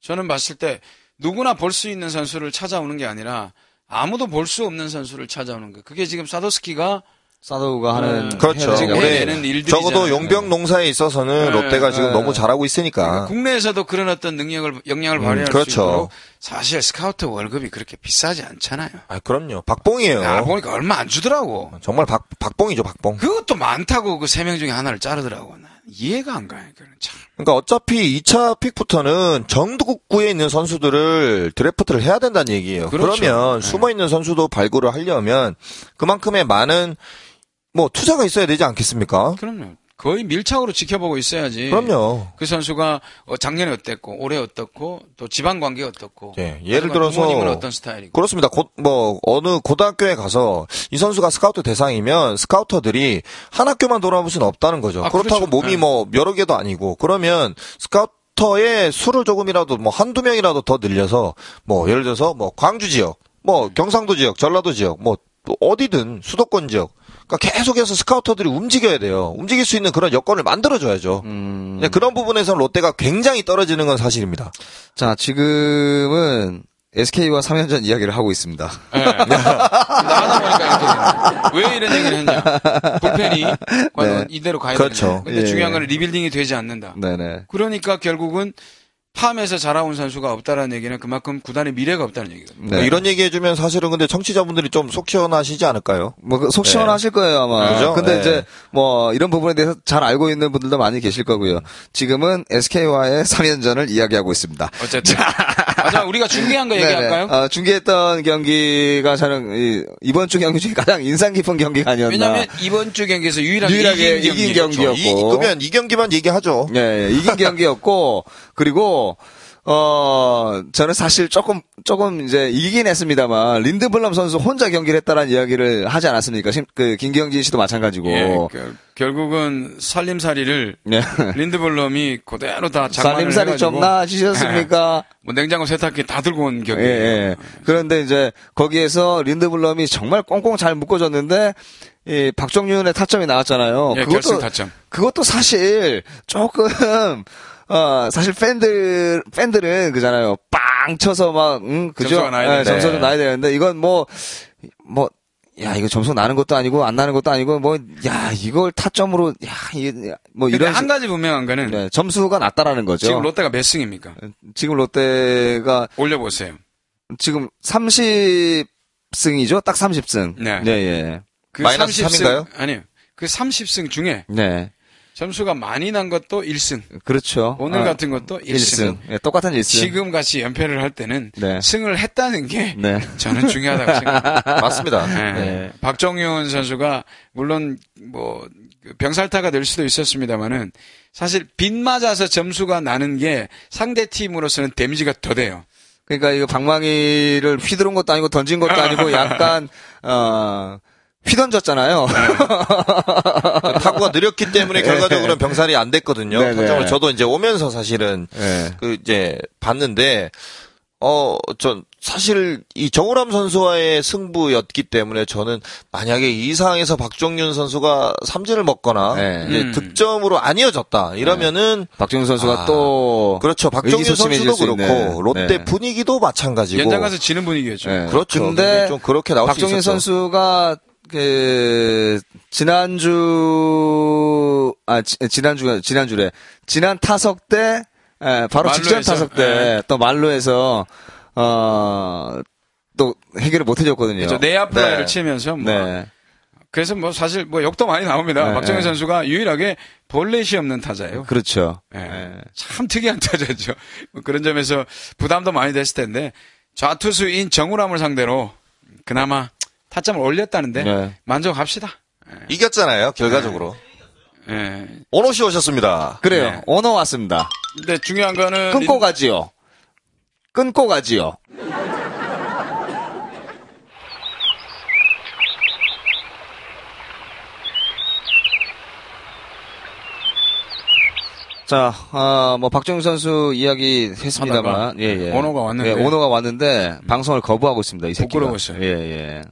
저는 봤을 때 누구나 볼 수 있는 선수를 찾아오는 게 아니라 아무도 볼 수 없는 선수를 찾아오는 거. 그게 지금 사도스키가 사도우가 하는 음, 그렇죠. 거예요. 해내는 일들이잖아요. 적어도 용병 농사에 있어서는 네, 롯데가 지금 네. 너무 잘하고 있으니까. 그러니까 국내에서도 그런 어떤 능력을 역량을 음, 발휘할 그렇죠. 수 있도록 사실 스카우트 월급이 그렇게 비싸지 않잖아요. 아, 그럼요. 박봉이에요. 야, 보니까 얼마 안 주더라고. 정말 박, 박봉이죠, 박봉. 그것도 많다고 그 세 명 중에 하나를 자르더라고. 난 이해가 안 가요. 그건 참. 그러니까 어차피 2차 픽부터는 전국구에 있는 선수들을 드래프트를 해야 된다는 얘기예요. 그 그렇죠. 러면 네. 숨어 있는 선수도 발굴을 하려면 그만큼의 많은 뭐 투자가 있어야 되지 않겠습니까? 그럼요. 거의 밀착으로 지켜보고 있어야지. 그럼요. 그 선수가 어, 작년에 어땠고 올해 어떻고 또 집안 관계 어떻고 예, 예를 들어서 부모님은 어떤 스타일이고 그렇습니다. 곧, 뭐, 어느 고등학교에 가서 이 선수가 스카우트 대상이면 스카우터들이 한 학교만 돌아볼 수는 없다는 거죠. 아, 그렇다고 그렇죠. 몸이 네. 뭐 여러 개도 아니고 그러면 스카우터의 수를 조금이라도 뭐 한두 명이라도 더 늘려서 뭐 예를 들어서 뭐 광주 지역, 뭐 경상도 지역, 전라도 지역, 뭐 또 어디든 수도권 지역 그러니까 계속해서 스카우터들이 움직여야 돼요. 움직일 수 있는 그런 여건을 만들어줘야죠. 음. 네, 그런 부분에서는 롯데가 굉장히 떨어지는 건 사실입니다. 자, 지금은 SK와 3연전 이야기를 하고 있습니다. 예. 나가다 보니까 이렇게 되네. 왜 이런 얘기를 했냐 불펜이 과연 네. 이대로 가야 그렇죠. 되냐 근데 예. 중요한 건 리빌딩이 되지 않는다 네네. 그러니까 결국은 팜에서 자라온 선수가 없다라는 얘기는 그만큼 구단의 미래가 없다는 얘기거든요 네. 뭐 이런 얘기 해주면 사실은 근데 청취자분들이 좀 속 시원하시지 않을까요? 뭐 속 시원하실 거예요 아마. 그죠? 근데 네. 이제 뭐 이런 부분에 대해서 잘 알고 있는 분들도 많이 계실 거고요. 지금은 SK와의 3연전을 이야기하고 있습니다. 어쨌든 마지막 우리가 중계한 거 얘기할까요? 네네. 어, 중계했던 경기가 저는 이, 이번 주 경기 중에 가장 인상 깊은 경기가 아니었나. 왜냐하면 이번 주 경기에서 유일하게, 유일하게 이긴, 이긴. 경기였고. 이, 그러면 이 경기만 얘기하죠. 예, 예, 이긴 경기였고 그리고 어 저는 사실 조금 조금 이제 이기긴 했습니다만 린드블럼 선수 혼자 경기를 했다라는 이야기를 하지 않았습니까? 심- 그 김경진 씨도 마찬가지고. 예, 결, 결국은 살림살이를 네. 린드블럼이 그대로 다 살림살이 좀 나아지셨습니까? 뭐 냉장고 세탁기 다 들고 온 예, 경기예요. 예. 그런데 이제 거기에서 린드블럼이 정말 꽁꽁 잘 묶어줬는데 이 박정윤의 타점이 나왔잖아요. 예, 결승 타점. 그것도 사실 조금 어 사실 팬들 팬들은 그잖아요. 빵 쳐서 막 응, 그죠? 점수가 나야 예, 되는데. 점수가 좀 나야 되는데 이건 뭐 뭐 야, 이거 점수 나는 것도 아니고, 안 나는 것도 아니고, 뭐, 야, 이걸 타점으로, 야, 이게, 뭐, 이런. 한 식- 가지 분명한 거는 네, 점수가 낮다라는 거죠. 지금 롯데가 몇 승입니까? 지금 롯데가 올려보세요. 지금 30승이죠? 딱 30승. 네. 네, 예. 그 마이너스 30승, 삼인가요? 아니요. 그 30승 중에 네. 점수가 많이 난 것도 1승. 그렇죠. 오늘 아, 같은 것도 1승. 1승. 예, 똑같은 1승. 지금 같이 연패를 할 때는 네. 승을 했다는 게 네. 저는 중요하다고 생각합니다. 맞습니다. 네. 네. 박정윤 선수가 물론 뭐그 병살타가 될 수도 있었습니다만은 사실 빗 맞아서 점수가 나는 게 상대 팀으로서는 데미지가 더 돼요. 그러니까 이거 방망이를 휘두른 것도 아니고 던진 것도 아니고 약간, 어, 휘던졌잖아요. 타구가 느렸기 때문에 결과적으로는 병살이 안 됐거든요. 네네. 타점을 저도 이제 오면서 사실은 네. 그 이제 봤는데 어, 전 사실 이 정우람 선수와의 승부였기 때문에 저는 만약에 이 상황에서 박종윤 선수가 삼진을 먹거나 네. 이제 음. 득점으로 안 이어졌다 이러면은 박정훈 선수가 아, 또. 그렇죠. 박종윤 선수도 수 그렇고. 롯데 네. 분위기도 마찬가지고 연장 가서 지는 분위기였죠. 네. 그렇죠. 근데 좀 그렇게 나올 있었죠. 선수가 그 지난주 아 지, 지난주 지난주래 지난 타석 때 예, 바로 직전 만루에서? 타석 때 또 만루에서 어 또 해결을 못 해줬거든요. 저 내야 플라이를 네. 치면서 뭐 네. 그래서 뭐 사실 뭐 욕도 많이 나옵니다. 네, 박종윤 네. 선수가 유일하게 볼넷이 없는 타자예요. 그렇죠. 예. 예. 참 특이한 타자죠. 뭐 그런 점에서 부담도 많이 됐을 텐데 좌투수인 정우람을 상대로 그나마 타점을 올렸다는데 네. 만족합시다. 이겼잖아요. 결과적으로. 예. 오노 씨 오셨습니다. 그래요. 네. 언어 왔습니다. 근데 중요한 거는 끊고 린- 가지요. 끊고 가지요. 자, 아, 뭐 박정우 선수 이야기 했습니다만, 예, 예. 오너가 왔는데. 예, 오너가 왔는데 방송을 거부하고 있습니다. 이 새끼가. 부끄러웠어요. 예, 예.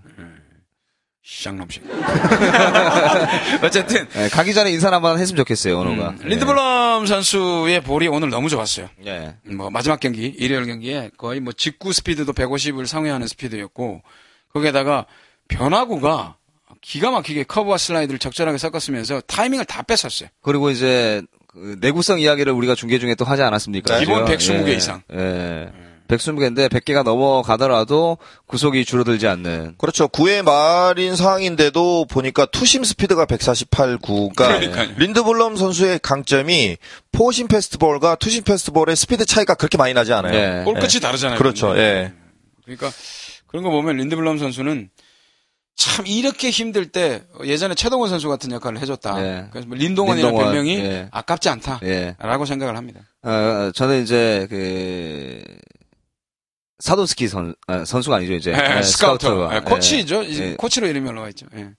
쌍놈식. 어쨌든 예, 가기 전에 인사 한번 했으면 좋겠어요, 오너가. 음, 린드블럼 선수의 볼이 오늘 너무 좋았어요. 예. 뭐 마지막 경기 일요일 경기에 거의 뭐 직구 스피드도 150을 상회하는 스피드였고 거기에다가 변화구가 기가 막히게 커브와 슬라이드를 적절하게 섞었으면서 타이밍을 다 뺏었어요. 그리고 이제 그 내구성 이야기를 우리가 중계 중에 또 하지 않았습니까? 기본 그죠? 120개 예. 이상. 예. 120개인데 100개가 넘어가더라도 구속이 줄어들지 않는. 그렇죠. 9회 말인 상황인데도 보니까 투심 스피드가 148, 9가 그러니까요. 린드블럼 선수의 강점이 포심 패스트볼과 투심 패스트볼의 스피드 차이가 그렇게 많이 나지 않아요. 예. 볼 끝이 다르잖아요. 그렇죠. 예. 그러니까 그런 거 보면 린드블럼 선수는 참 이렇게 힘들 때 예전에 최동원 선수 같은 역할을 해줬다. 예. 그래서 뭐 린동원이라는 린동원, 별명이 예. 아깝지 않다라고 예. 생각을 합니다. 어, 저는 이제 그 사도스키 선 아, 선수가 아니죠 이제 예, 예, 스카우터. 예, 코치죠. 예. 이제 예. 코치로 이름이 올라와 있죠. 예.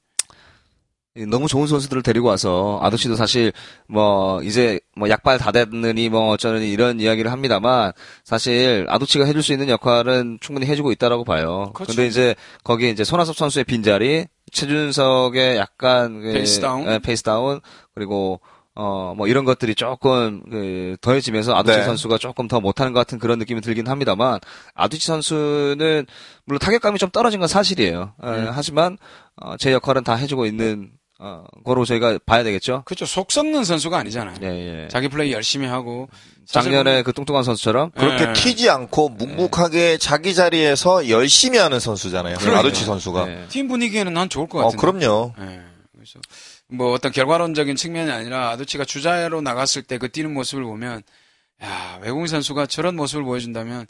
너무 좋은 선수들을 데리고 와서 아도치도 사실 뭐 이제 뭐 약발 다 됐느니 뭐 어쩌느니 이런 이야기를 합니다만 사실 아도치가 해줄 수 있는 역할은 충분히 해주고 있다라고 봐요. 그렇죠. 근데 이제 거기에 이제 손아섭 선수의 빈자리, 최준석의 약간 그, 페이스 다운. 예, 페이스 다운 그리고 어 뭐 이런 것들이 조금 그 더해지면서 아두치 네. 선수가 조금 더 못하는 것 같은 그런 느낌이 들긴 합니다만 아두치 선수는 물론 타격감이 좀 떨어진 건 사실이에요. 예, 음. 하지만 어, 제 역할은 다 해주고 있는 어, 거로 저희가 봐야 되겠죠. 그렇죠. 속 썩는 선수가 아니잖아요. 예, 예. 자기 플레이 열심히 하고 작년에 그 뚱뚱한 선수처럼 그렇게 예. 튀지 않고 묵묵하게 자기 자리에서 열심히 하는 선수잖아요. 그러니까요. 아두치 선수가. 예. 팀 분위기에는 난 좋을 것 어, 같은데. 그럼요. 예. 그래서 뭐 어떤 결과론적인 측면이 아니라 아두치가 주자로 나갔을 때 그 뛰는 모습을 보면 야 외국인 선수가 저런 모습을 보여준다면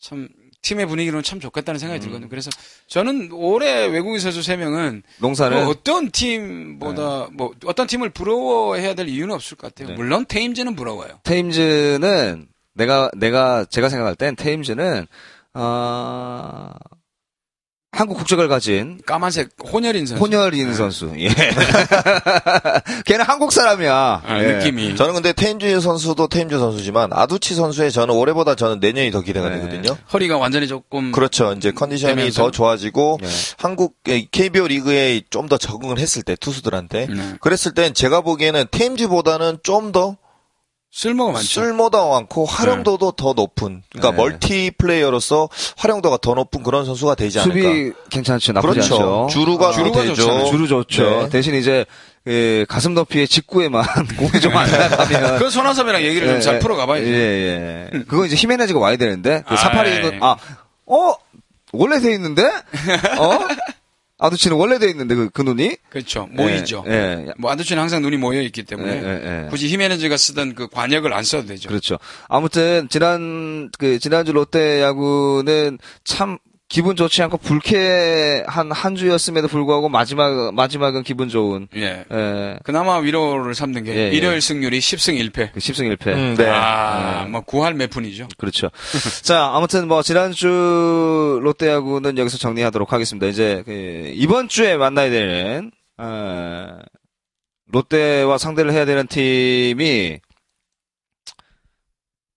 참 팀의 분위기로는 참 좋겠다는 생각이 들거든요. 그래서 저는 올해 외국인 선수 세 명은 농사는 뭐 어떤 팀보다 뭐 어떤 팀을 부러워해야 될 이유는 없을 것 같아요. 네. 물론 테임즈는 부러워요. 테임즈는 내가 내가 제가 생각할 땐 테임즈는 어, 한국 국적을 가진 까만색 혼혈인 선수. 혼혈인 선수. 예. 걔는 한국 사람이야. 아, 예. 느낌이. 저는 근데 테임즈 선수도 테임즈 선수지만 아두치 선수의 저는 올해보다 저는 내년이 더 기대가 네. 되거든요. 허리가 완전히 조금 그렇죠. 이제 컨디션이 되면서? 더 좋아지고 예. 한국 KBO 리그에 좀 더 적응을 했을 때 투수들한테 네. 그랬을 땐 제가 보기에는 테임즈보다는 좀 더 쓸모가 많죠. 쓸모도 많고 활용도도 더 높은 그러니까 네. 멀티 플레이어로서 활용도가 더 높은 그런 선수가 되지 않을까. 수비 괜찮죠. 나쁘지 그렇죠. 않죠. 주루가 어, 주루가 되죠. 좋잖아요. 주루 좋죠. 네. 대신 이제 그 가슴 높이의 직구에만 공이 좀 안 나가면 그 손아섭이랑 얘기를 좀 잘 풀어가봐야죠. 예, 예. 그거 이제 히메네즈가 와야 되는데 그 아, 사파리는 예. 아, 어 원래 돼 있는데 어 아두치는 원래 돼 있는데 그, 그 눈이 그렇죠. 모이죠. 예, 예. 뭐 아두치는 항상 눈이 모여 있기 때문에 예, 예, 예. 굳이 히메네즈가 쓰던 그 관역을 안 써도 되죠. 그렇죠. 아무튼 지난 그 지난주 롯데 야구는 참 기분 좋지 않고 불쾌한 한 주였음에도 불구하고 마지막 마지막은 기분 좋은 예. 예. 그나마 위로를 삼는 게 예, 예. 일요일 승률이 10승 1패. 그 10승 1패. 음, 네. 아, 뭐 구할 몇 푼이죠. 그렇죠. 자, 아무튼 뭐 지난주 롯데야구는 여기서 정리하도록 하겠습니다. 이제 그 이번 주에 만나야 되는 어, 롯데와 상대를 해야 되는 팀이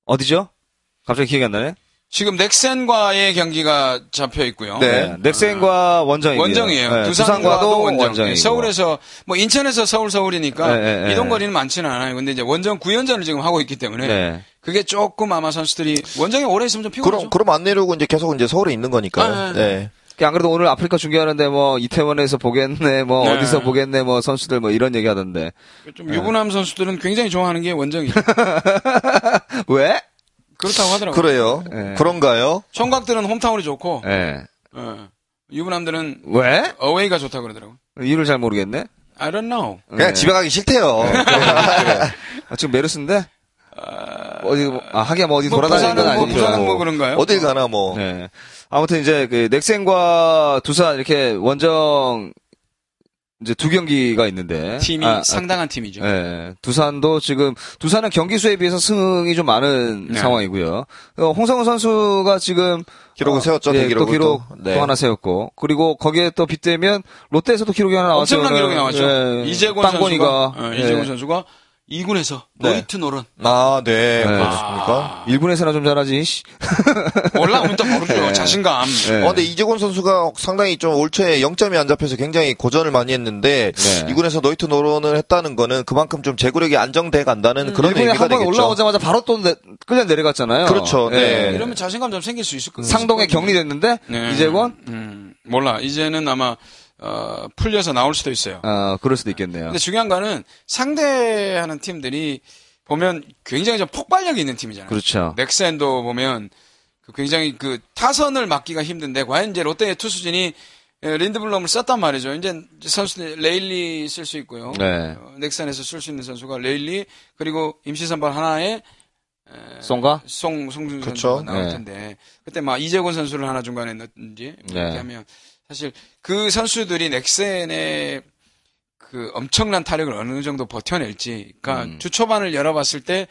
어디죠? 갑자기 기억이 안 나네. 지금 넥센과의 경기가 잡혀 있고요. 네. 네, 넥센과 원정이에요. 원정이에요. 네, 두산과도 원정. 원정 이고. 서울에서 뭐 인천에서 서울 서울이니까 네, 네, 네. 이동 거리는 많지는 않아요. 근데 이제 원정 9연전을 지금 하고 있기 때문에 네. 그게 조금 아마 선수들이 원정에 오래 있으면 좀 피곤하죠. 그럼 그럼 안 내려오고 이제 계속 이제 서울에 있는 거니까요. 아, 네. 안 그래도 오늘 아프리카 중계하는데 뭐 이태원에서 보겠네, 뭐 네. 어디서 보겠네, 뭐 선수들 뭐 이런 얘기 하던데. 좀 유부남 선수들은 굉장히 좋아하는 게 원정이죠. 왜? 그렇다고 하더라고요. 그래요. 네. 그런가요? 총각들은 홈타운이 좋고 예. 어, 유부남들은 왜? 어웨이가 좋다고 그러더라고. 이유를 잘 모르겠네. I don't know. 그냥 네. 집에 가기 싫대요. 아, 지금 메르스인데? 어디, 뭐, 아, 하기야 뭐 어디 뭐 돌아다니는 건뭐 아니죠. 부산은 뭐 그런가요? 어딜 가나 뭐. 네. 아무튼 이제 그 넥센과 두산 이렇게 원정 이제 두 경기가 있는데. 팀이 아, 아, 상당한 팀이죠. 예, 두산도 지금 두산은 경기 수에 비해서 승이 좀 많은 네. 상황이고요. 어, 홍성훈 선수가 지금 기록을 어, 세웠죠, 예, 또 기록 또. 또 네. 하나 세웠고 그리고 거기에 또 빗대면 롯데에서도 기록이 하나 나왔죠. 엄청난 기록이. 나왔죠. 예, 이재곤 선수가 어, 예. 이재곤 선수가 2군에서 네. 노이트 노런 아, 네. 네. 그렇습니까? 일본에서나 좀 잘하지. 씨. 올라오면 또 모르죠. 네. 자신감. 네. 어, 근데 이재곤 선수가 상당히 좀 올 초에 0점이 안 잡혀서 굉장히 고전을 많이 했는데 네. 이군에서 노이트 노런을 했다는 거는 그만큼 좀 제구력이 안정돼 간다는 그런 일본에 의미가 한번 되겠죠. 올라오자마자 바로 또 내, 끌려 내려갔잖아요. 그렇죠. 네. 이러면 자신감 좀 생길 수 있을 것 같아요. 상동에 격리됐는데 네. 이재권 음, 몰라. 이제는 아마 어, 풀려서 나올 수도 있어요. 어 그럴 수도 있겠네요. 근데 중요한 거는 상대하는 팀들이 보면 굉장히 좀 폭발력이 있는 팀이잖아요. 그렇죠. 넥센도 보면 그 굉장히 그 타선을 막기가 힘든데 과연 이제 롯데의 투수진이 에, 린드블럼을 썼단 말이죠. 이제 선수들 레일리 쓸 수 있고요. 네. 어, 넥센에서 쓸 수 있는 선수가 레일리 그리고 임시 선발 하나에 송가? 송 송준 그렇죠. 선수가 나올 네. 텐데 그때 막 이재곤 선수를 하나 중간에 넣든지 뭐 네. 이렇게 하면 사실 그 선수들이 넥센의 그 엄청난 타력을 어느 정도 버텨낼지, 그러니까 음. 주 초반을 열어봤을 때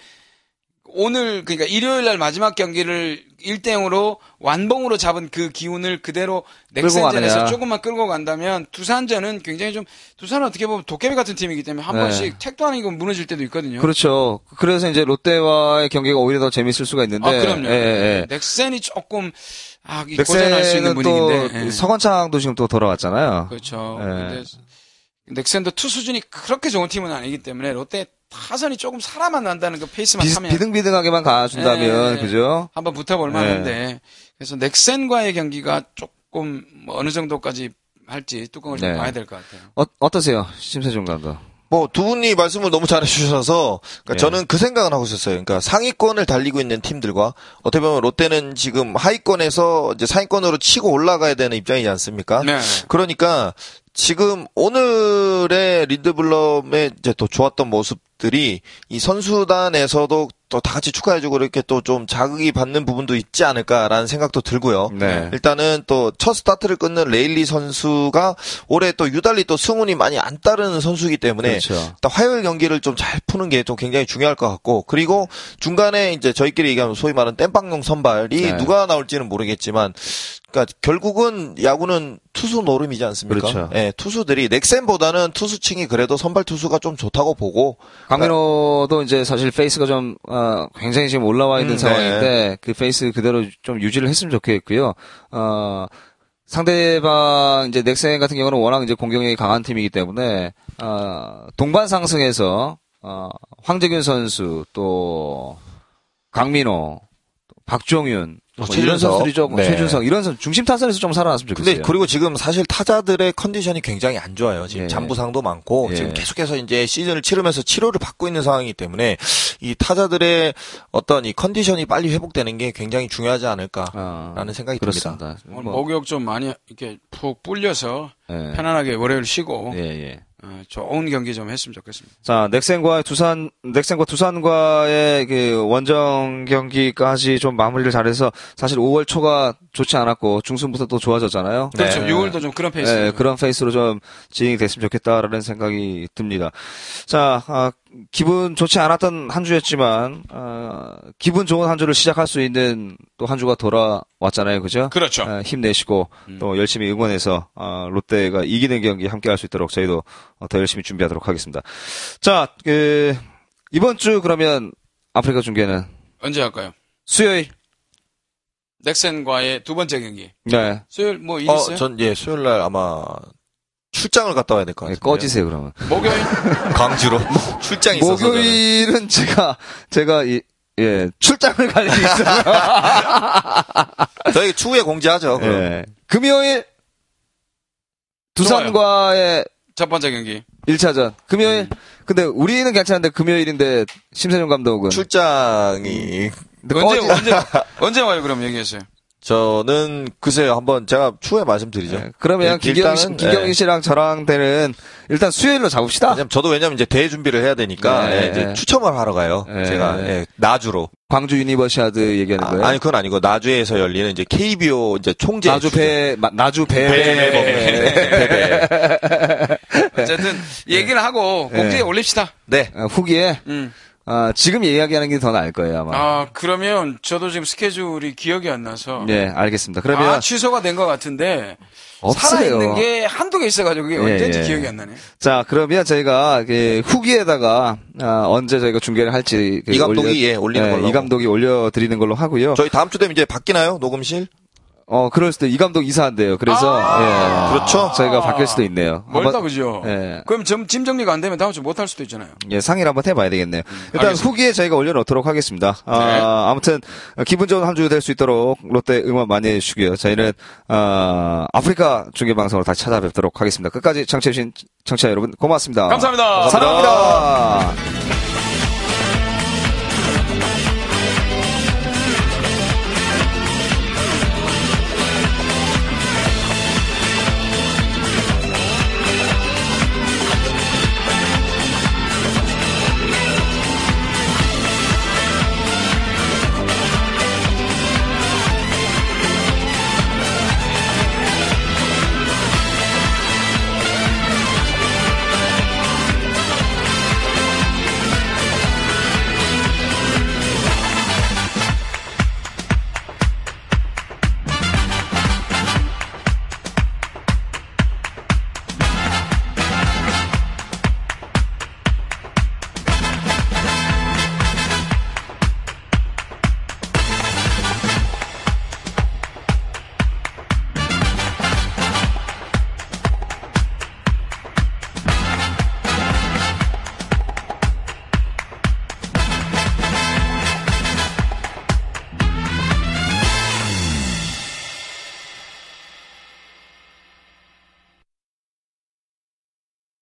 오늘 그러니까 일요일 날 마지막 경기를 1대 0으로 완봉으로 잡은 그 기운을 그대로 넥센전에서. 조금만 끌고 간다면 두산전은 굉장히 좀 두산은 어떻게 보면 도깨비 같은 팀이기 때문에 한 네. 번씩 택도 아니고 무너질 때도 있거든요. 그렇죠. 그래서 이제 롯데와의 경기가 오히려 더 재밌을 수가 있는데. 아, 그럼요. 예, 예. 넥센이 조금 아, 이 고전할 수 있는 넥센은 또 분위기인데. 예. 서건창도 지금 또 돌아왔잖아요. 그렇죠. 예. 근데 넥센도 투수진이 그렇게 좋은 팀은 아니기 때문에 롯데 타선이 조금 살아만 난다는 그 페이스만 비, 타면 비등비등하게만 가준다면 예. 그죠? 한번 붙어볼 만한데 그래서 넥센과의 경기가 조금 뭐 어느 정도까지 할지 뚜껑을 좀 네. 봐야 될 것 같아요. 어, 어떠세요, 심세종 감독? 뭐 두 분이 말씀을 너무 잘해주셔서 그러니까 예. 저는 그 생각을 하고 있었어요. 그러니까 상위권을 달리고 있는 팀들과 어떻게 보면 롯데는 지금 하위권에서 이제 상위권으로 치고 올라가야 되는 입장이지 않습니까? 네. 그러니까 지금 오늘의 린드블럼의 이제 또 좋았던 모습들이 이 선수단에서도 또 다 같이 축하해주고 이렇게 또 좀 자극이 받는 부분도 있지 않을까라는 생각도 들고요. 네. 일단은 또 첫 스타트를 끊는 레일리 선수가 올해 또 유달리 또 승운이 많이 안 따르는 선수이기 때문에 그렇죠. 일단 화요일 경기를 좀 잘 푸는 게 좀 굉장히 중요할 것 같고 그리고 중간에 이제 저희끼리 얘기하면 소위 말하는 땜빵용 선발이 네. 누가 나올지는 모르겠지만 그러니까 결국은 야구는 투수 노름이지 않습니까? 그렇죠. 예, 투수들이 넥센보다는 투수층이 그래도 선발 투수가 좀 좋다고 보고 강민호도 이제 사실 페이스가 좀 어, 굉장히 지금 올라와 있는 음, 상황인데 그 페이스 그대로 좀 유지를 했으면 좋겠고요. 어, 상대방 이제 넥센 같은 경우는 워낙 이제 공격력이 강한 팀이기 때문에 어, 동반 상승해서 어, 황재균 선수 또 강민호, 또 박종윤 어, 뭐 이런 최준석. 선수들이 좀 네. 최준석 이런 선수 중심 타선에서 좀 살아났으면 좋겠어요. 근데 그리고 지금 사실 타자들의 컨디션이 굉장히 안 좋아요. 지금 예. 잔부상도 많고 예. 지금 계속해서 이제 시즌을 치르면서 치료를 받고 있는 상황이기 때문에 이 타자들의 어떤 이 컨디션이 빨리 회복되는 게 굉장히 중요하지 않을까라는 어, 생각이 듭니다. 그렇습니다. 오늘 뭐, 목욕 좀 많이 이렇게 푹 불려서 예. 편안하게 월요일 쉬고 예, 예. 어, 좋은 경기 좀 했으면 좋겠습니다. 자, 넥센과 두산, 넥센과 두산과의 그 원정 경기까지 좀 마무리를 잘해서 사실 5월 초가 좋지 않았고 중순부터 또 좋아졌잖아요. 그렇죠. 네. 6월도 좀 그런 페이스. 네, 그런 페이스로 좀 진행이 됐으면 좋겠다라는 생각이 듭니다. 자, 아, 기분 좋지 않았던 한 주였지만, 아, 기분 좋은 한 주를 시작할 수 있는 또 한 주가 돌아왔잖아요. 그죠? 그렇죠. 아, 힘내시고 음. 또 열심히 응원해서 아, 롯데가 이기는 경기 함께 할 수 있도록 저희도 어, 더 열심히 준비하도록 하겠습니다. 자, 그, 이번 주 그러면 아프리카 중계는 언제 할까요? 수요일. 넥센과의 두 번째 경기. 네. 수요일 뭐일 어, 있어요? 전 예, 수요일 날 아마 출장을 갔다 와야 될것 네, 같아요. 꺼지세요 그러면. 목요일? 광주로 출장이 있어서. 목요일은 제가 제가 이, 예 출장을 갈 일이 있어요. 저희 추후에 공지하죠. 그럼. 예. 금요일 두산과의 첫 번째 경기. 1차전. 금요일. 근데 우리는 괜찮은데 금요일인데 심세종 감독은 출장이 언제, 꺼지- 언제, 언제 와요, 그럼 얘기했어요? 저는 글쎄요 한번 제가 추후에 말씀드리죠. 예, 그러면 예, 김경희, 씨, 김경희 예. 씨랑 저랑 되는 일단 수요일로 잡읍시다. 왜냐면 저도 왜냐면 이제 대회 준비를 해야 되니까 네, 예, 이제 네. 추첨을 하러 가요. 네. 제가 예, 나주로. 광주 유니버시아드 얘기하는 아, 거예요. 아 니 그건 아니고 나주에서 열리는 이제 KBO 이제 총재 나주 배 마- 나주 배 배- 어쨌든, 얘기를 하고 공지에 네. 올립시다. 네. 어, 후기에 음. 아, 지금 이야기하는 게 더 나을 거예요 아마. 아, 그러면 저도 지금 스케줄이 기억이 안 나서. 예, 알겠습니다. 그러면 아, 취소가 된 것 같은데. 없어요. 살아있는 게 한두 개 있어가지고 그게 예, 언제인지 예. 기억이 안 나네. 자, 그러면 저희가 그 후기에다가 아, 언제 저희가 중계를 할지 그이 감독이, 예, 올리는 걸로 이 감독이 올려드리는 걸로 하고요. 저희 다음 주 되면 이제 바뀌나요 녹음실? 어, 그럴 수도 이 감독 이사한대요. 그래서 아, 예, 그렇죠. 저희가 바뀔 수도 있네요. 멀다, 그죠? 예. 그럼 점, 짐 정리가 안 되면 다음 주 못 할 수도 있잖아요. 예, 상의를 한번 해봐야 되겠네요. 일단 음, 알겠습니다. 후기에 저희가 올려놓도록 하겠습니다. 아, 네. 아무튼 기분 좋은 한 주 될 수 있도록 롯데 응원 많이 해주시고요. 저희는 아, 아프리카 중계 방송으로 다시 찾아뵙도록 하겠습니다. 끝까지 청취해주신 청취자 여러분 고맙습니다. 감사합니다. 사랑합니다.